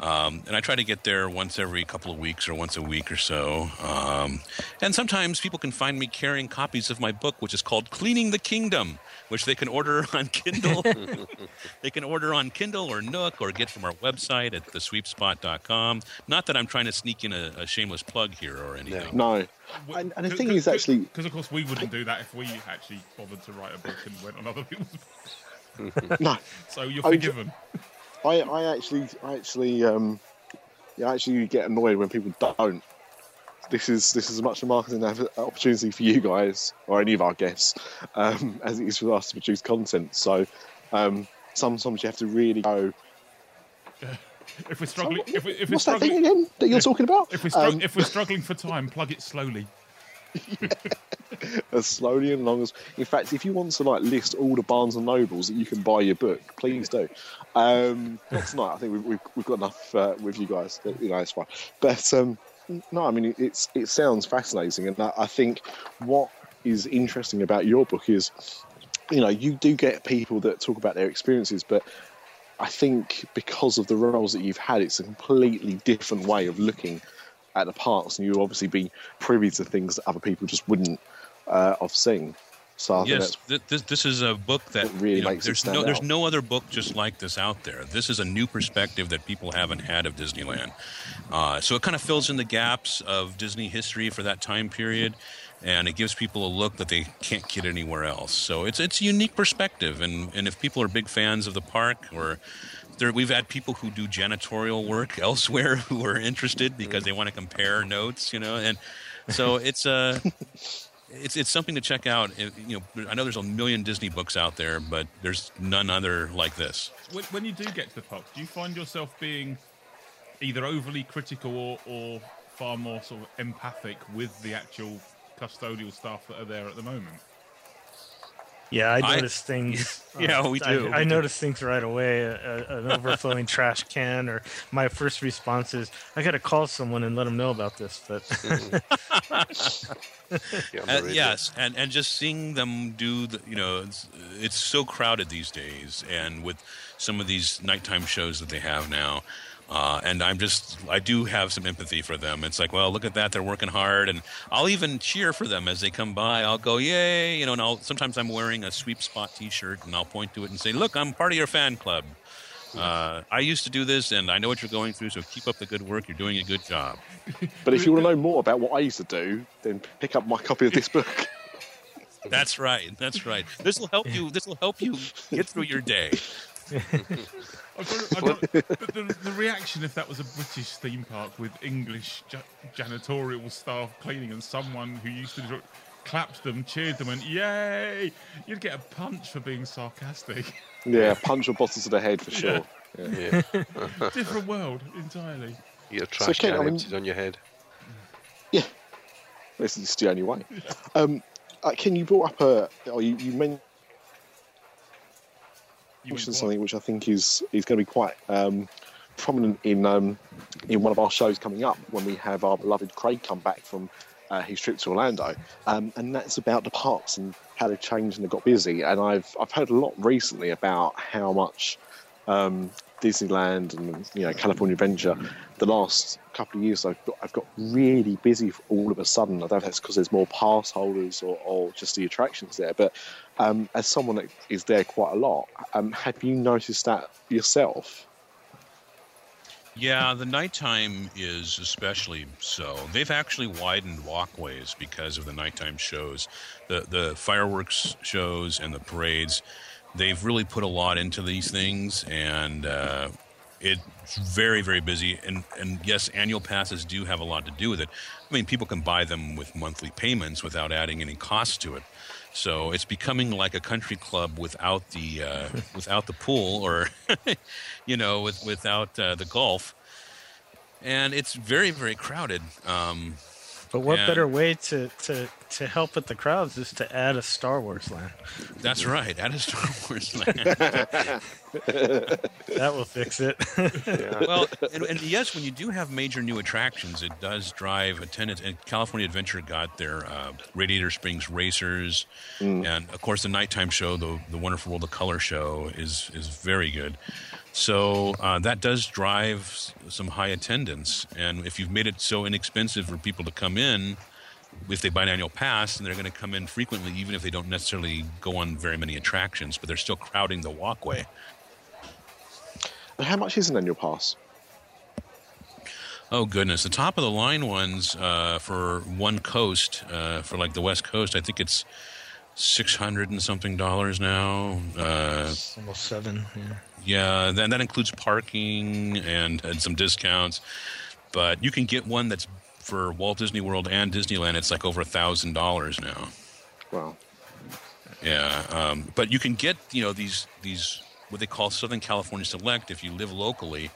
Um, and I try to get there once every couple of weeks or once a week or so. Um, and sometimes people can find me carrying copies of my book, which is called Cleaning the Kingdom, which they can order on Kindle. they can order on Kindle or Nook or get from our website at thesweepspot.com. Not that I'm trying to sneak in a, a shameless plug here or anything. No. And, and the thing is, actually, because of course we wouldn't do that if we actually bothered to write a book and went on other people's books. no. So you're I mean, forgiven. I, I actually, I actually, um, yeah, I actually get annoyed when people don't. This is this is as much a marketing opportunity for you guys or any of our guests um, as it is for us to produce content. So um, sometimes you have to really go. If we're struggling, if, we, if we're What's that thing again that you're talking about? if we're, Um, if we're struggling for time, plug it slowly. as slowly and long as. In fact, if you want to like list all the Barnes and Nobles that you can buy your book, please do. Um, not tonight. I think we've, we've, we've got enough uh, with you guys. That, you know, it's fine. But um, no, I mean, it, it's it sounds fascinating, and I, I think what is interesting about your book is, you know, you do get people that talk about their experiences, but I think because of the roles that you've had, it's a completely different way of looking at the parks, and you've obviously be privy to things that other people just wouldn't uh, have seen. So I Yes, th- this this is a book that really you know, makes there's no there's no other book just like this out there. This is a new perspective that people haven't had of Disneyland. Uh, so it kind of fills in the gaps of Disney history for that time period, and it gives people a look that they can't get anywhere else. So it's it's a unique perspective, and and if people are big fans of the park or there, we've had people who do janitorial work elsewhere who are interested because they want to compare notes, you know, and so it's a it's it's something to check out. It- you know, I know there's a million Disney books out there, but there's none other like this. When, when you do get to the park, do you find yourself being either overly critical or, or far more sort of empathic with the actual custodial staff that are there at the moment? Yeah, I I- notice things. Yeah, we do. I, We do. notice things right away. A, a- an overflowing trash can, or my first response is, "I got to call someone and let them know about this." But Get on the Uh, yes, and and just seeing them do the, you know, it's, it's so crowded these days, and with some of these nighttime shows that they have now. Uh, and I'm just, I do have some empathy for them. It's like, well, look at that, they're working hard, and I'll even cheer for them as they come by. I'll go, yay, you know. And I'll sometimes I'm wearing a sweep spot T-shirt, and I'll point to it and say, look, I'm part of your fan club. Uh, I used to do this, and I know what you're going through. So keep up the good work. You're doing a good job. But if you want to know more about what I used to do, then pick up my copy of this book. That's right. That's right. This will help you. This will help you get through your day. I've got, I've got, the, the, the reaction if that was a British theme park with English ja- janitorial staff cleaning and someone who used to do, clapped them, cheered them, and yay! You'd get a punch for being sarcastic. yeah, punch your bosses to the head for sure. Yeah. Different world entirely. You get a trash Ken, can I mean- emptied on your head. Yeah, this is the only way. Um, uh, Ken, you brought up a, or you, you mentioned You went, something which I think is is going to be quite um, prominent in um, in one of our shows coming up when we have our beloved Craig come back from uh, his trip to Orlando, um, and that's about the parks and how they've changed and they got busy. And I've I've heard a lot recently about how much um, Disneyland and you know California Adventure the last couple of years I've got I've got really busy all of a sudden. I don't know if that's because there's more pass holders or, or just the attractions there, but um, as someone that is there quite a lot, um, have you noticed that yourself? Yeah, the nighttime is especially so. They've actually widened walkways because of the nighttime shows, the the fireworks shows and the parades. They've really put a lot into these things, and uh, it's very very busy. And and yes, annual passes do have a lot to do with it. I mean, people can buy them with monthly payments without adding any cost to it. So it's becoming like a country club without the uh, without the pool, or you know, with, without uh, the golf, and it's very very crowded. Um, But what Yeah. better way to, to, to help with the crowds is to add a Star Wars land. that's right. That is Star Wars land. That will fix it. well, and, and yes, when you do have major new attractions, it does drive attendance. And California Adventure got their uh, Radiator Springs Racers, and of course the nighttime show, the the Wonderful World of Color show, is is very good. So uh, that does drive some high attendance, and if you've made it so inexpensive for people to come in. If they buy an annual pass, and they're going to come in frequently, even if they don't necessarily go on very many attractions, but they're still crowding the walkway. How much is an annual pass? Oh goodness, the top of the line ones uh, for one coast uh, for like the West Coast, I think it's six hundred and something dollars now. Uh, Almost seven. Yeah. Yeah, then that includes parking and, and some discounts. But you can get one that's for Walt Disney World and Disneyland. It's like over a thousand dollars now. Wow. Yeah, um, but you can get you know these these what they call Southern California Select if you live locally,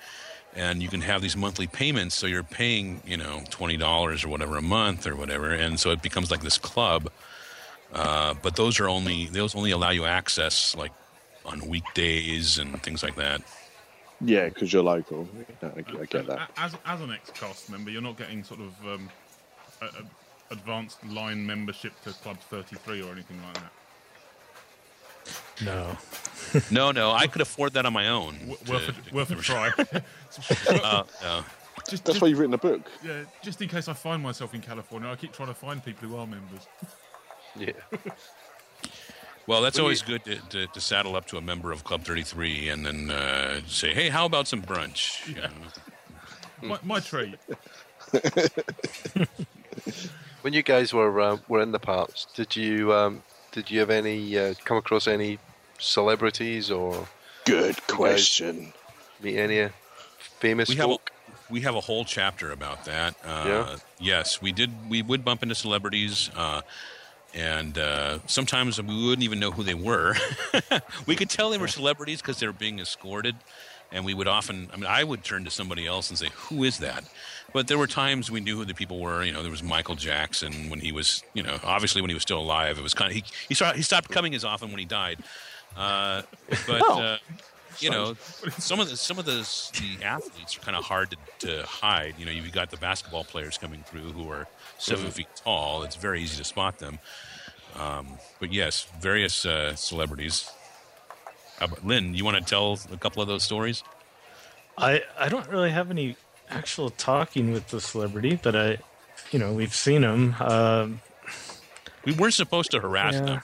and you can have these monthly payments. So you're paying you know twenty dollars or whatever a month or whatever, and so it becomes like this club. Uh, but those are only those only allow you access like on weekdays and things like that. Yeah, because you're local. Yeah, I, I get that. As, as an ex-cast member, you're not getting sort of um, a, a advanced line membership to Club 33 or anything like that. No. No, no, I could afford that on my own. W- to- worth, a, worth a try. Uh, no. just, That's just, why you've written a book. yeah, just in case I find myself in California, I keep trying to find people who are members. Yeah. Well, that's always good to, to, to saddle up to a member of Club 33 and then uh, say, hey, how about some brunch? You know? My, my treat. When you guys were uh, were in the parks, did you um, did you have any uh, come across any celebrities or Good question. meet any famous we have a, folk? we have a whole chapter about that. Uh, Yeah? Yes, we did. We would bump into celebrities, uh, and uh, sometimes we wouldn't even know who they were. we could tell they were celebrities because they were being escorted, and we would often. I mean, I would turn to somebody else and say, "Who is that?" But there were times we knew who the people were. You know, there was Michael Jackson when he was, you know, obviously when he was still alive. It was kind of he he, started, he stopped coming as often when he died. Uh, but Oh. uh, you know, some of the some of the the athletes are kind of hard to, to hide. You know, you've got the basketball players coming through who are 7 feet tall. It's very easy to spot them. Um, but yes, various uh, celebrities. How about, Lynn, you want to tell a couple of those stories? I, I don't really have any actual talking with the celebrity, but I, you know, we've seen them. Um, We weren't supposed to harass Yeah. them.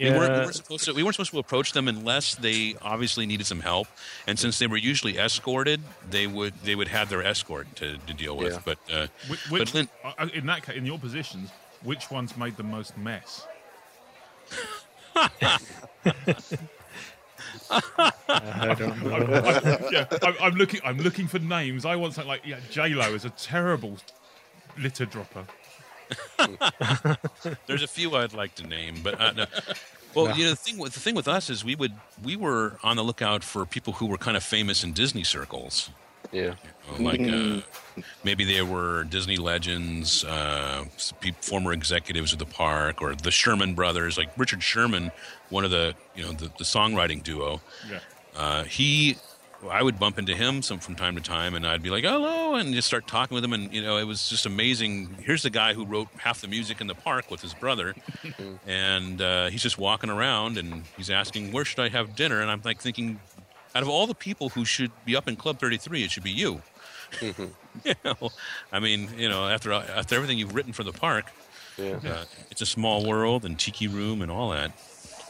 We, weren't, we, weren't supposed to, we weren't supposed to approach them unless they obviously needed some help. And since they were usually escorted, they would they would have their escort to, to deal with. Yeah. But uh, Which, but Lynn, uh, in that case, in your positions, which ones made the most mess? I don't know. yeah, I'm, I'm looking. I'm looking for names. I want something like yeah, J Lo is a terrible litter dropper. There's a few I'd like to name, but uh, no. well, you know, the thing with the thing with us is we would we were on the lookout for people who were kind of famous in Disney circles, Yeah. Uh, like uh, maybe they were Disney legends, uh, pe- former executives of the park, or the Sherman brothers, like Richard Sherman, one of the you know the, the songwriting duo. Yeah. Uh, he, I would bump into him some from time to time, and I'd be like, "Hello," and just start talking with him, and you know, it was just amazing. Here's the guy who wrote half the music in the park with his brother, and uh, he's just walking around, and he's asking, "Where should I have dinner?" And I'm like thinking, out of all the people who should be up in Club 33, it should be you. you know, I mean, you know, after after everything you've written for the park, Yeah. uh, it's a small world and tiki room and all that.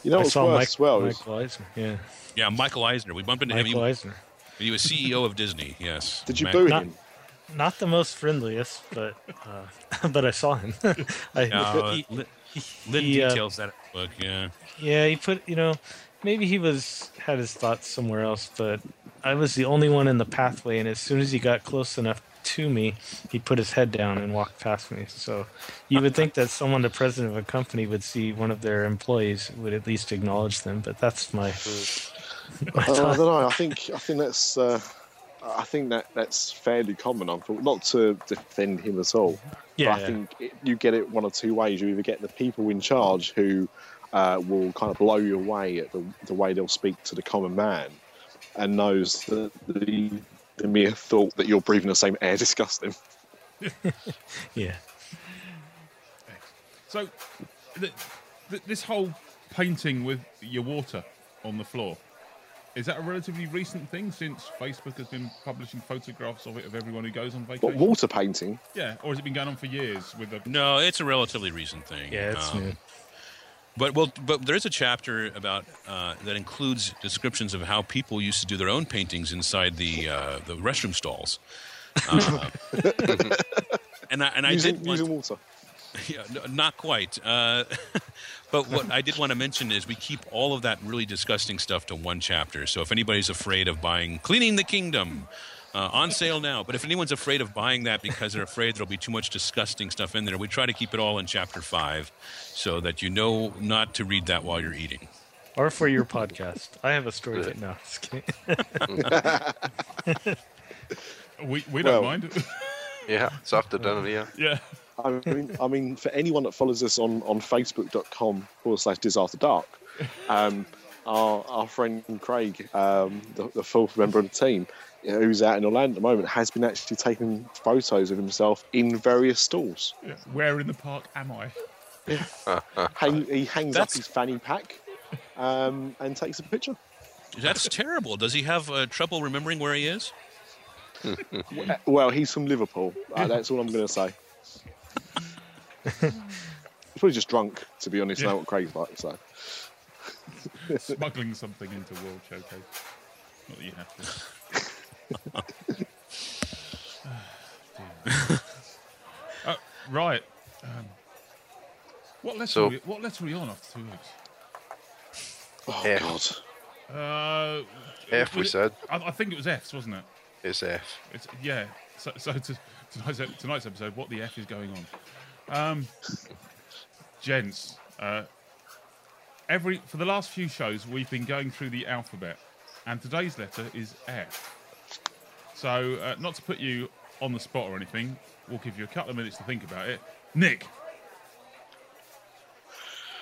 You know I what's saw Mike, well is Michael Eisner. Yeah, Yeah, Michael Eisner. We bumped into him. Michael He- Eisner. He was CEO of Disney. Yes. Did you Man- boo Not- him? Not the most friendliest, but uh, but I saw him. I, Uh, he- Lynn, he- Lynn he, uh, details that book. Yeah. Yeah, he put you know, maybe he was had his thoughts somewhere else, but I was the only one in the pathway, and as soon as he got close enough to me, he put his head down and walked past me. So you would think that someone, the president of a company, would see one of their employees would at least acknowledge them, but that's my. my Uh, I don't know. I think I think that's uh, I think that that's fairly common. Thought not to defend him at all. Yeah, but I think it, you get it one or two ways. You either get the people in charge who uh, will kind of blow you away at the, the way they'll speak to the common man, and knows that the, the mere thought that you're breathing the same air disgusts them. yeah. So, th th this whole painting with your water on the floor is that a relatively recent thing since Facebook has been publishing photographs of it of everyone who goes on But vacation? water painting, Yeah, or has it been going on for years with the? No, it's a relatively recent thing. Yeah, it's Um, new. But well, but there is a chapter about uh, that includes descriptions of how people used to do their own paintings inside the uh, the restroom stalls. Uh, and I and I using, did want, using water. yeah, no, not quite. Uh, but what I did want to mention is we keep all of that really disgusting stuff to one chapter. So if anybody's afraid of buying Cleaning the Kingdom, uh, on sale now. But if anyone's afraid of buying that because they're afraid there'll be too much disgusting stuff in there, we try to keep it all in chapter five so that you know not to read that while you're eating. Or for your podcast. I have a story. To, no, just kidding. We we don't Well- mind. Yeah, it's after dinner. Yeah. yeah. I mean, I mean, for anyone that follows us on, on Facebook.com forward slash Dis After Dark, um, our, our friend Craig, um, the, the fourth member of the team, you know, who's out in Orlando at the moment, has been actually taking photos of himself in various stalls. yeah. Where in the park am I? Hang, he hangs That's- up his fanny pack um, and takes a picture. That's terrible. Does he have uh, trouble remembering where he is? Well, he's from Liverpool. Uh, that's all I'm going to say. he's probably just drunk, to be honest. I know Yeah. what Craig's like. So. Smuggling something into World Showcase. Not that you have to. uh, right. Um, what letter? So- are we, what letter are we on after two weeks? Oh, Yeah. God. Uh, F, we it- said. I, I think it was F's, wasn't it? It's F. It's, yeah. So, so to, tonight's, tonight's episode, what the F is going on? Um, gents, uh, every for the last few shows we've been going through the alphabet, and today's letter is F. So, uh, not to put you on the spot or anything, we'll give you a couple of minutes to think about it. Nick,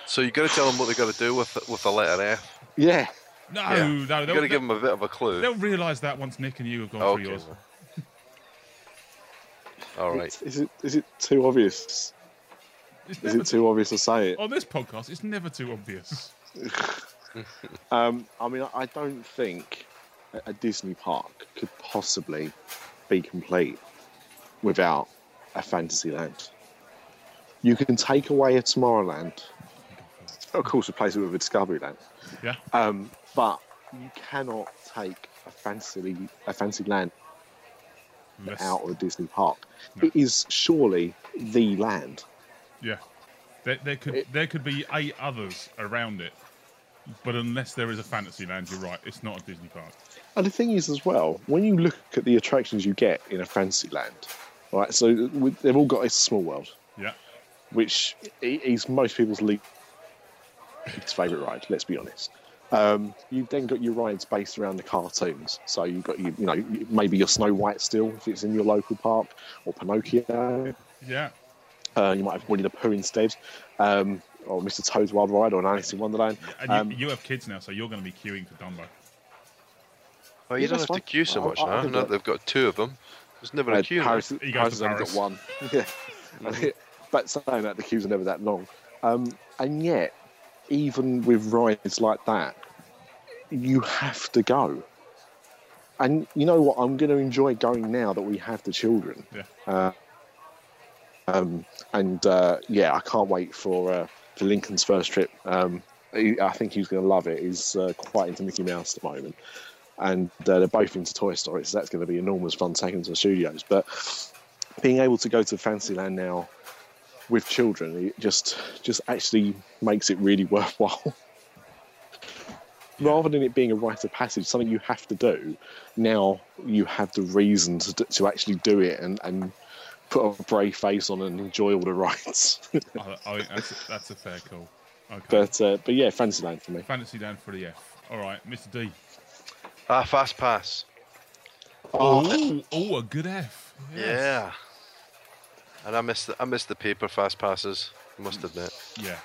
So you got to tell them what they got to do with with the letter F. Yeah. no, Yeah. no, You got they'll, to give them a bit of a clue. they'll realise that once Nick and you have gone Okay. through yours. All right. Is, is it is it too obvious? It's Is it too obvious to say it? on this podcast, it's never too obvious. Um, I mean, I- I don't think a- Disney park could possibly be complete without a Fantasyland. You can take away a Tomorrowland, of course, replace it with a Discoveryland, Yeah. um, but you cannot take a fantasy a Fantasyland Less- out of a Disney park. No. It is surely the land. Yeah, there, there could It- there could be eight others around it, but unless there is a Fantasyland, you're right. It's not a Disney park. And the thing is, as well, when you look at the attractions you get in a Fantasyland, right? So they've all got a small world, Yeah, which is most people's least favourite ride. Let's be honest. Um, you've then got your rides based around the cartoons. So you've got you, you know maybe your Snow White still if it's in your local park, or Pinocchio. yeah. Uh, you might have Winnie the Pooh instead, um, or Mr. Toad's Wild Ride, or an Alice in Wonderland. And Um, you, you have kids now, so you're going to be queuing for Dumbo. Oh, you Yeah, don't that's have to queue so much I- I now. think Now that- they've got two of them. There's never a queue. Paris, He goes Paris has only got one. yeah. but saying that, the queues are never that long. Um, and yet, even with rides like that, you have to go. And you know what? I'm going to enjoy going now that we have the children. Yeah. Uh, um, and uh, yeah, I can't wait for uh, for Lincoln's first trip. Um, I think he's going to love it. He's uh, quite into Mickey Mouse at the moment. And uh, they're both into Toy Story, so that's going to be enormous fun taking to the studios. But being able to go to Fantasyland now with children, it just just actually makes it really worthwhile. Rather than it being a rite of passage, something you have to do, now you have the reason to, d- to actually do it and, and put a brave face on and enjoy all the rides. I, I think that's a, that's a fair call. Okay. but uh, but yeah, Fantasyland for me. Fantasyland for the F. All right, Mr. D. Ah, fast pass. Oh, oh, a good F. Yes. Yeah. And I miss the I miss the paper fast passes. I must admit. Yeah.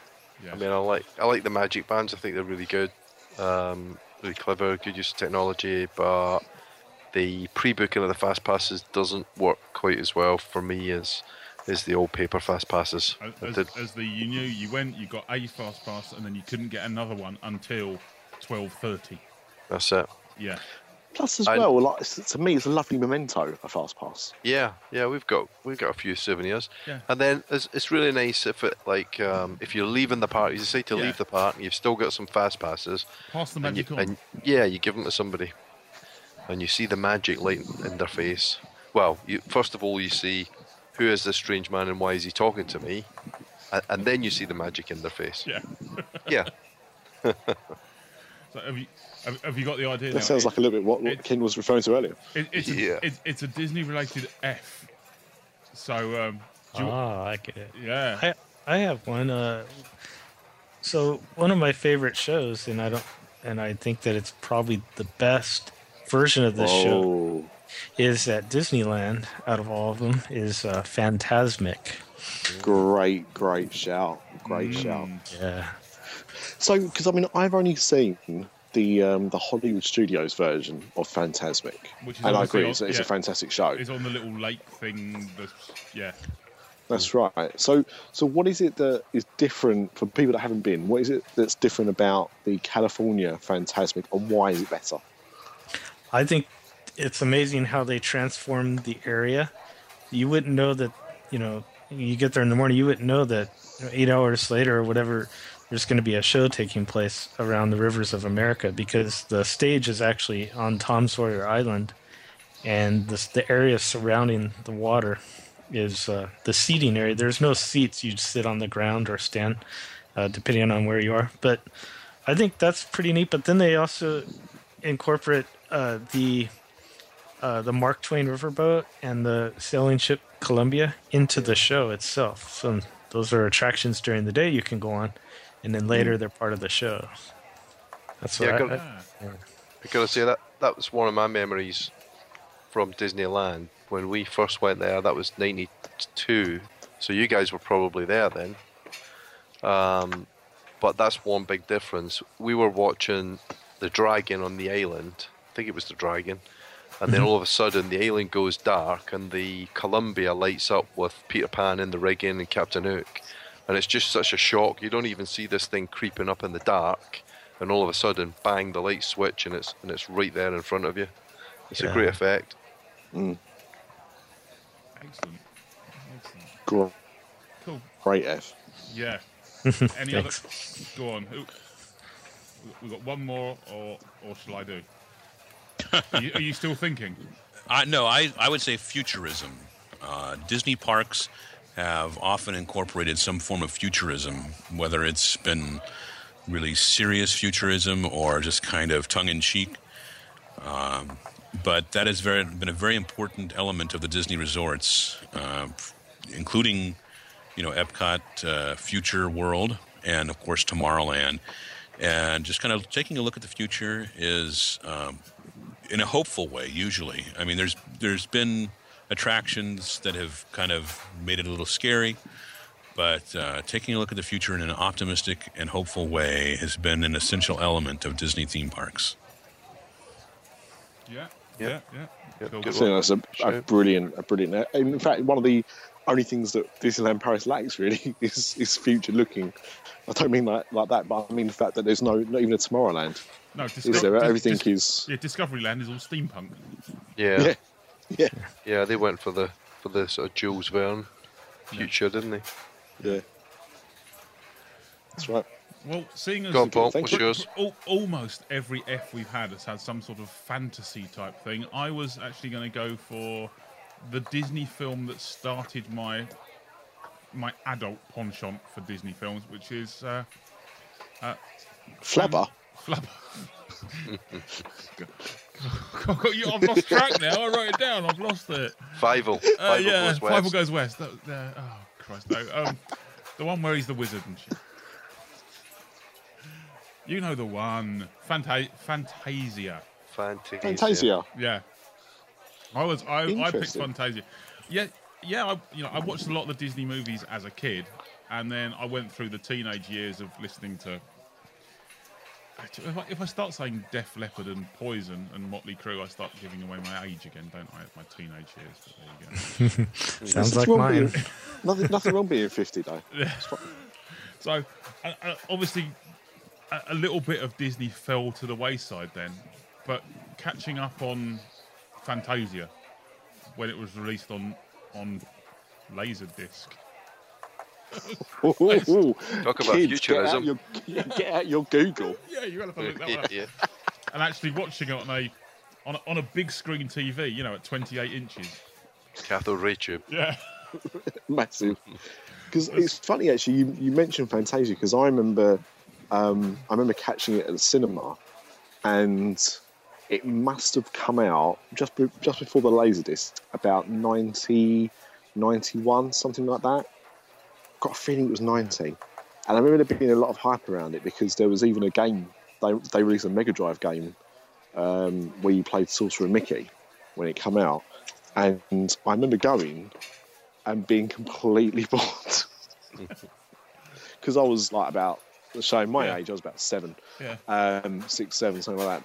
Yeah. I mean, I like I like the magic bands. I think they're really good, um, really clever, good use of technology. But the pre-booking of the fast passes doesn't work quite as well for me as as the old paper fast passes. As, as, did- as the you knew, you went, you got a fast pass, and then you couldn't get another one until twelve thirty. That's it. Yeah. Plus, as I- well, like to me, it's a lovely memento. A fast pass. Yeah, yeah, we've got we've got a few souvenirs, Yeah. and then it's, it's really nice if it like um, if you're leaving the park, you say to Yeah. leave the park, and you've still got some fast passes, Pass the and, you, on. and yeah, you give them to somebody, and you see the magic light in their face. Well, you, first of all, you see who is this strange man and why is he talking to me, and, and then you see the magic in their face. yeah. Yeah, So have you have, have you got the idea? That now? sounds like a little bit what, what Ken was referring to earlier. It, it's, a, it, it's a Disney related F. So, um, do you, Ah, I get it. yeah. I I have one. Uh, so one of my favorite shows, and I don't, and I think that it's probably the best version of this show Oh, is at Disneyland. Out of all of them, is uh, Phantasmic. great, great shout, great shout. Mm, Yeah, So, because I mean, I've only seen the um, the Hollywood Studios version of Phantasmic, Which is and I agree, on- it's, it's yeah. a fantastic show. It's on the little lake thing. That's, yeah. That's right. So, so what is it that is different for people that haven't been? What is it that's different about the California Phantasmic, and why is it better? I think it's amazing how they transformed the area. You wouldn't know that, you know, you get there in the morning, you wouldn't know that you know, eight hours later or whatever, there's going to be a show taking place around the rivers of America because the stage is actually on Tom Sawyer Island, and the the area surrounding the water is uh, the seating area. There's no seats; you sit on the ground or stand, uh, depending on where you are. But I think that's pretty neat. But then they also incorporate uh, the uh, the Mark Twain riverboat and the sailing ship Columbia into the show itself. So those are attractions during the day you can go on, and then later they're part of the show. That's what Yeah, I, good. I- I gotta say that that was one of my memories from Disneyland when we first went there. That was '92, so you guys were probably there then. Um, but that's one big difference. We were watching the dragon on the island. I think it was the dragon, and then all of a sudden the island goes dark and the Columbia lights up with Peter Pan in the rigging and Captain Hook, and it's just such a shock. You don't even see this thing creeping up in the dark, and all of a sudden, bang, the light switch, and it's and it's right there in front of you. It's a great effect. Excellent. Excellent. Great, Cool. great F. Yeah. Any other? Go on. We've got one more, or or shall I do? are, you, are you still thinking? Uh, no, I, I would say futurism. Uh, Disney parks have often incorporated some form of futurism, whether it's been really serious futurism or just kind of tongue in cheek. Um, but that has very, been a very important element of the Disney resorts, uh, including, you know, Epcot, uh, Future World, and of course Tomorrowland. And just kind of taking a look at the future is um, in a hopeful way usually i mean there's there's been attractions that have kind of made it a little scary but uh, taking a look at the future in an optimistic and hopeful way has been an essential element of disney theme parks Yeah. Yeah. Yeah. Yeah. Yeah, Cool. good I think that's a, a brilliant, a brilliant. In fact, one of the only things that Disneyland Paris lacks really is is future looking. I don't mean like like that, but I mean the fact that there's no not even a Tomorrowland. No, Is there? Dis- Everything Dis- is. Yeah, Discovery Land is all steampunk. Yeah, Yeah, yeah, yeah, They went for the for the sort of Jules Verne future, didn't they? yeah. That's right. Well, seeing as Go on, Paul. What's yours? almost every F we've had has had some sort of fantasy type thing, I was actually going to go for the Disney film that started my my adult penchant for Disney films, which is uh, Flabber. Flubber. I've, got you, I've lost track now. I wrote it down. I've lost it. Fievel. Uh, Fievel yeah, goes Five west. Goes West. That, uh, oh Christ, no. Um, the one where he's the wizard and shit. You know the one. Fanta- Fantasia. Fantasia. Fantasia. Yeah. I was I, I picked Fantasia. Yeah, yeah. I, you know, I watched a lot of the Disney movies as a kid, and then I went through the teenage years of listening to. If I, if I start saying Def Leppard and Poison and Motley Crue, I start giving away my age again, don't I? My teenage years. But there you go. Sounds Nothing like wrong mine. being- nothing, nothing wrong being 50, though. So, uh, uh, obviously, a, a little bit of Disney fell to the wayside then, but catching up on Fantasia when it was released on on Laserdisc. Ooh, Talk about kids, get out, futurism. your, get out your Google. Yeah, you got to look that one yeah, up. yeah. And actually watching it on a on a, on a big screen TV, you know, at 28 inches. Cathode ray tube. Yeah. massive. Because it's funny actually. You, you mentioned Fantasia because I remember, um, I remember catching it at the cinema, and it must have come out just be, just before the Laserdisc, about 90, 91, something like that. Got a feeling it was ninety, and I remember there being a lot of hype around it because there was even a game they they released a Mega Drive game um, where you played Sorcerer Mickey when it came out, and I remember going and being completely bored because I was like about showing my Yeah. age. I was about seven, Yeah. um, six, seven, something like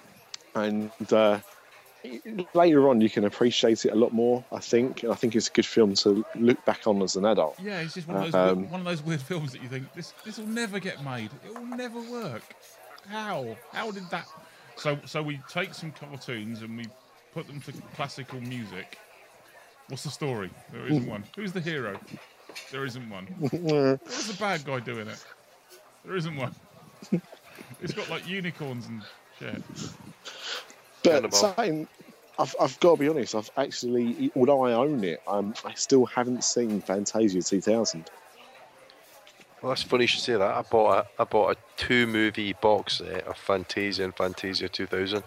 that. And uh, later on, you can appreciate it a lot more. I think, and I think it's a good film to look back on as an adult. Yeah, it's just one of those Um, one of those weird films that you think this this will never get made. It will never work. How? How did that? So so we take some cartoons and we put them to classical music. What's the story? There isn't one. Who's the hero? There isn't one. What's the bad guy doing it? There isn't one. It's got like unicorns and shit. But Cannibal. saying, I've, I've got to be honest. I've actually, although I own it, um, I still haven't seen Fantasia 2000. Well, that's funny you should say that. I bought a I bought a two movie box set of Fantasia and Fantasia 2000,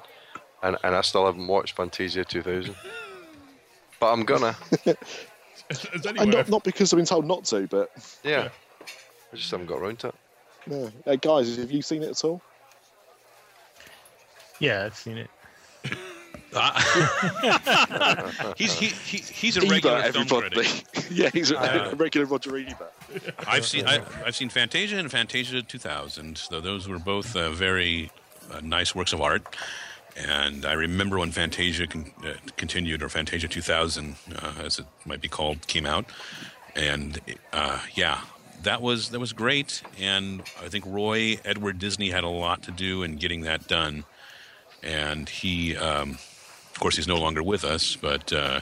and and I still haven't watched Fantasia 2000. But I'm gonna. And not, not because I've been told not to, but Yeah. I just haven't got around to it. no. Uh, guys, have you seen it at all? Yeah, I've seen it. He's he, he, he's a regular film critic. yeah, he's a, Uh, a regular Roger Ebert. I've seen I, I've seen Fantasia and Fantasia 2000. So those were both uh, very uh, nice works of art. And I remember when Fantasia con- uh, continued, or Fantasia 2000, uh, as it might be called, came out. And uh, yeah, that was that was great. And I think Roy Edward Disney had a lot to do in getting that done. And he, um, of course, he's no longer with us, but uh,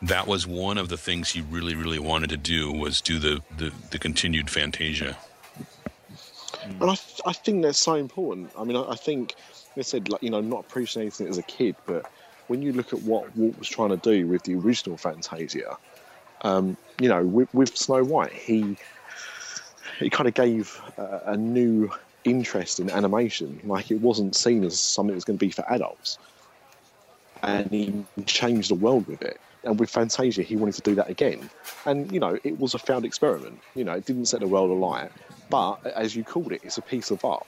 that was one of the things he really, really wanted to do was do the the, the continued Fantasia. And I, th- I think that's so important. I mean, I, I think, I said, like, you know, not appreciating it as a kid, but when you look at what Walt was trying to do with the original Fantasia, um, you know, with, with Snow White, he he kind of gave a, a new interest in animation. Like it wasn't seen as something that was going to be for adults, and he changed the world with it. And with Fantasia, he wanted to do that again. And you know, it was a failed experiment. You know, it didn't set the world alight, but as you called it, it's a piece of art.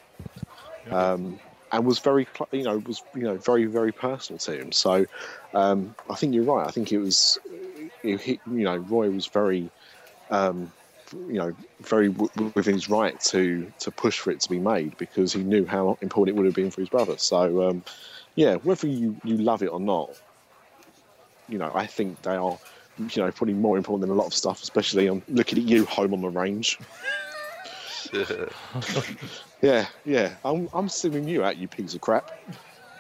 Um, and was very, you know, was you know very very personal to him. So um, I think you're right. I think it was, it, you know, Roy was very, um, you know, very w- w- within his right to to push for it to be made because he knew how important it would have been for his brother. So um, yeah, whether you you love it or not, you know, I think they are, you know, probably more important than a lot of stuff. Especially on looking at you, home on the range. Yeah, yeah. I'm I'm singing you out, you piece of crap.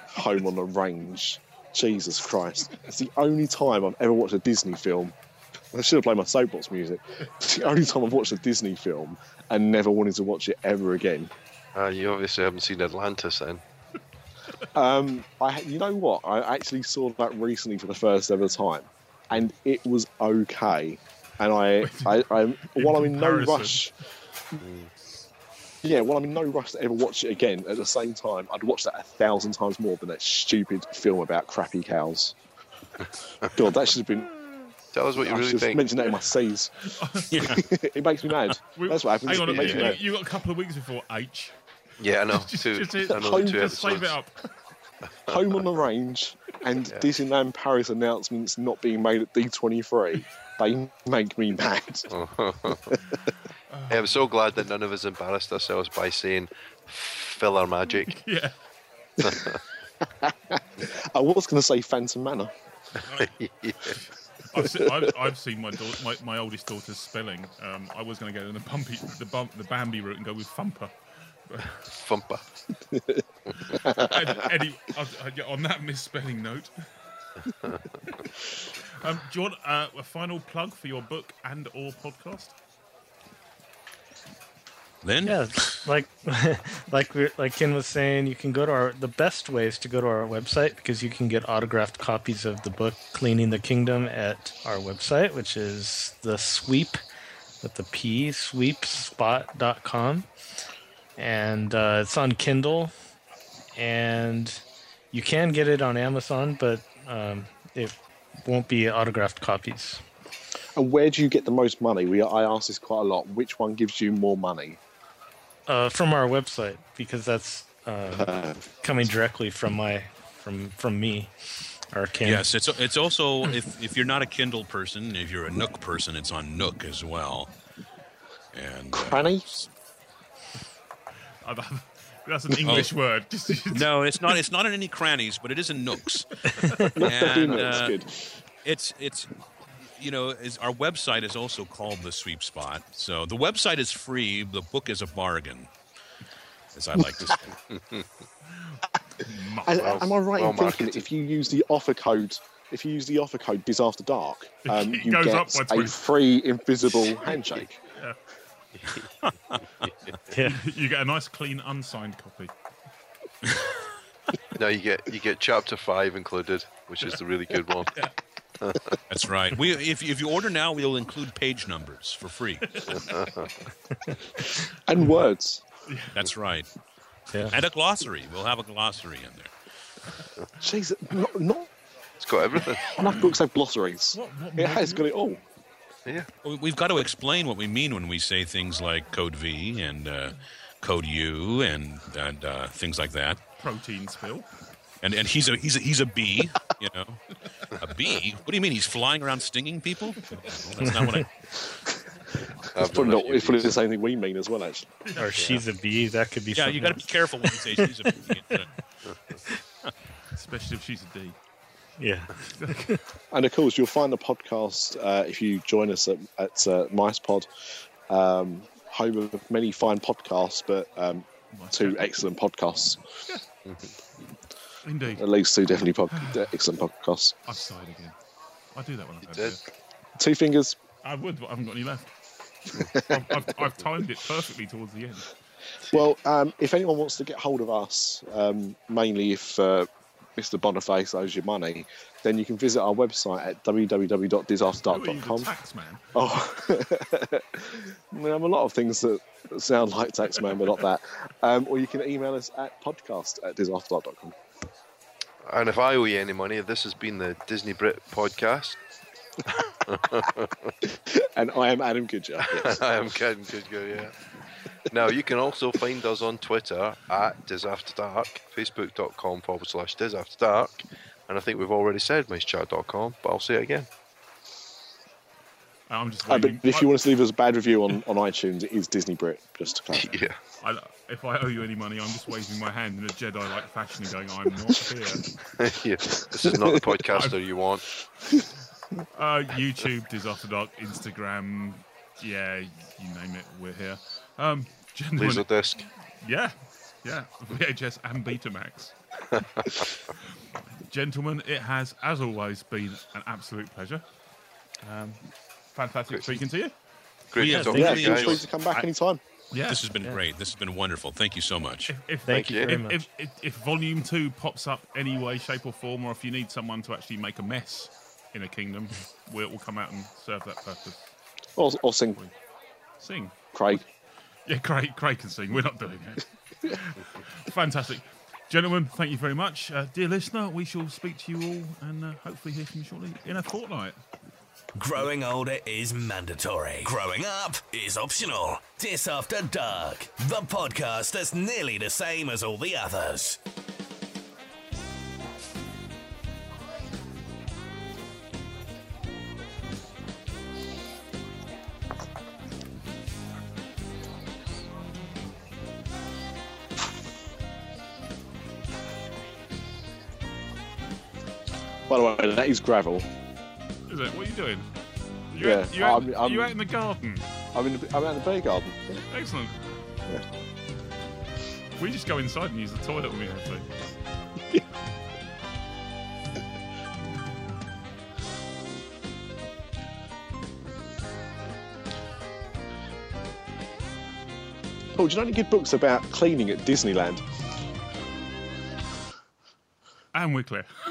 Home on the range. Jesus Christ. It's the only time I've ever watched a Disney film. I should have played my soapbox music. It's the only time I've watched a Disney film and never wanted to watch it ever again. Uh, you obviously haven't seen Atlantis then. Um, I, you know what? I actually saw that recently for the first ever time, and it was okay. And I, I, I while I'm in no comparison. rush, yeah, while I'm in no rush to ever watch it again, at the same time, I'd watch that a thousand times more than that stupid film about crappy cows. God, that should have been. Tell us what you I really think. mention that in my C's. Yeah. it makes me mad. We- That's what happens. Hang on It makes me mad. You got a couple of weeks before H. Yeah, I know. Just, two, just, just, another two just save it up. Home on the Range and Yeah. Disneyland Paris announcements not being made at D23. They make me mad. Yeah, I'm so glad that none of us embarrassed ourselves by saying PhilharMagic. Yeah. I was going to say Phantom Manor. I've, se- I've, I've seen my, daugh- my my oldest daughter's spelling. Um, I was going to go in the bumpy, the bump, the Bambi route and go with Thumper. Thumper. Ed- Eddie, I'll- I'll on that misspelling note. um, do you want uh, a final plug for your book and or podcast? Then Yeah, like like we like Ken was saying, you can go to our the best ways to go to our website because you can get autographed copies of the book Cleaning the Kingdom at our website, which is the sweep with the P sweepspot.com. And uh, it's on Kindle and you can get it on Amazon, but um, it won't be autographed copies. And where do you get the most money? We I ask this quite a lot. Which one gives you more money? Uh, from our website because that's uh, coming directly from my from from me or Ken. yes, it's it's also if if you're not a Kindle person, if you're a Nook person, it's on Nook as well. And uh, Cranny? That's an English word. No, it's not. It's not in any crannies, but it is in Nooks. And it's uh, it's it's you know is our website is also called the Sweep Spot. So the website is free. The book is a bargain, as I like to say. And, Well- am I right well in thinking marketed. if you use the offer code, if you use the offer code Dis After Dark, um, you goes get up a free invisible handshake? Yeah. you get a nice, clean, unsigned copy. No, you get you get chapter five included, which is the really good one. That's right. We if if you order now, we'll include page numbers for free. And words. That's right. Yeah. And a glossary. We'll have a glossary in there. Jeez, not, not It's got everything. enough books have glossaries. What, what It has got it all. Yeah. We- We've got to explain what we mean when we say things like code V and uh, code U and and uh, things like that. protein spill? And and he's a he's a he's a bee, you know, a bee. What do you mean? He's flying around stinging people? That's not what I. I've Probably, not, idea it's probably the same thing we mean as well, actually. Or she's a bee. That could be. Yeah, you got to be careful when you say she's a bee. Especially if she's a D. Yeah. And of course, you'll find the podcast uh, if you join us at, at uh, MicePod, um, home of many fine podcasts, but um, two excellent podcasts. Indeed. At least two definitely pod- excellent podcasts. I've sighed again. I do that when I've had did. beer. Two fingers. I would, but I haven't got any left. I've, I've, I've timed it perfectly towards the end. Well, um, if anyone wants to get hold of us, um, mainly if uh, Mr. Boniface owes you money, then you can visit our website at Who are you, the www.disafterdark.com. tax man? Oh, we have a lot of things that sound like Taxman, but not that. Um, or you can email us at podcast at disafterdark.com. And if I owe you any money, this has been the Disney Brit podcast. And I am Adam Goodger. Yes. I am kidding, good girl, yeah. Now, you can also find us on Twitter at DisAfterDark, Facebook.com forward slash DisAfterDark, and I think we've already said MiceChat.com, but I'll say it again. I'm just Uh, but waiting. if you want to leave us a bad review on, on iTunes, it is Disney Brit, just to clarify. Yeah. I, if I owe you any money, I'm just waving my hand in a Jedi-like fashion and going, "I'm not here." yeah. This is not the podcaster you want. Uh, YouTube, Dis After Dark, Instagram, yeah, you name it, we're here. Um, gentlemen, Laserdisc. yeah, yeah, VHS and Betamax. Gentlemen, it has, as always, been an absolute pleasure. Um, fantastic speaking to you. Great Yeah, to talk Yeah, you feel guys. free to come back anytime. Yeah. This has been great. This has been wonderful. Thank you so much. If, Thank you you. very if, much. if, if, if volume two pops up any way, shape, or form, or if you need someone to actually make a mess in a kingdom, we'll, we'll come out and serve that purpose. Or, or sing Sing. Craig. Yeah, Craig, Craig can sing. We're not doing it. Fantastic. Gentlemen, thank you very much. Uh, dear listener, we shall speak to you all and uh, hopefully hear from you shortly in a fortnight. Growing older is mandatory. Growing up is optional. Dis After Dark, the podcast that's nearly the same as all the others. By the way, that is gravel. Is it? What are you doing? You Yeah, out, you out, I'm- I'm- you out in the garden. I'm in the, I'm out in the beer garden. Excellent. Yeah. We just go inside and use the toilet when we have to. Paul, oh, do you know any good books about cleaning at Disneyland? And we're clear.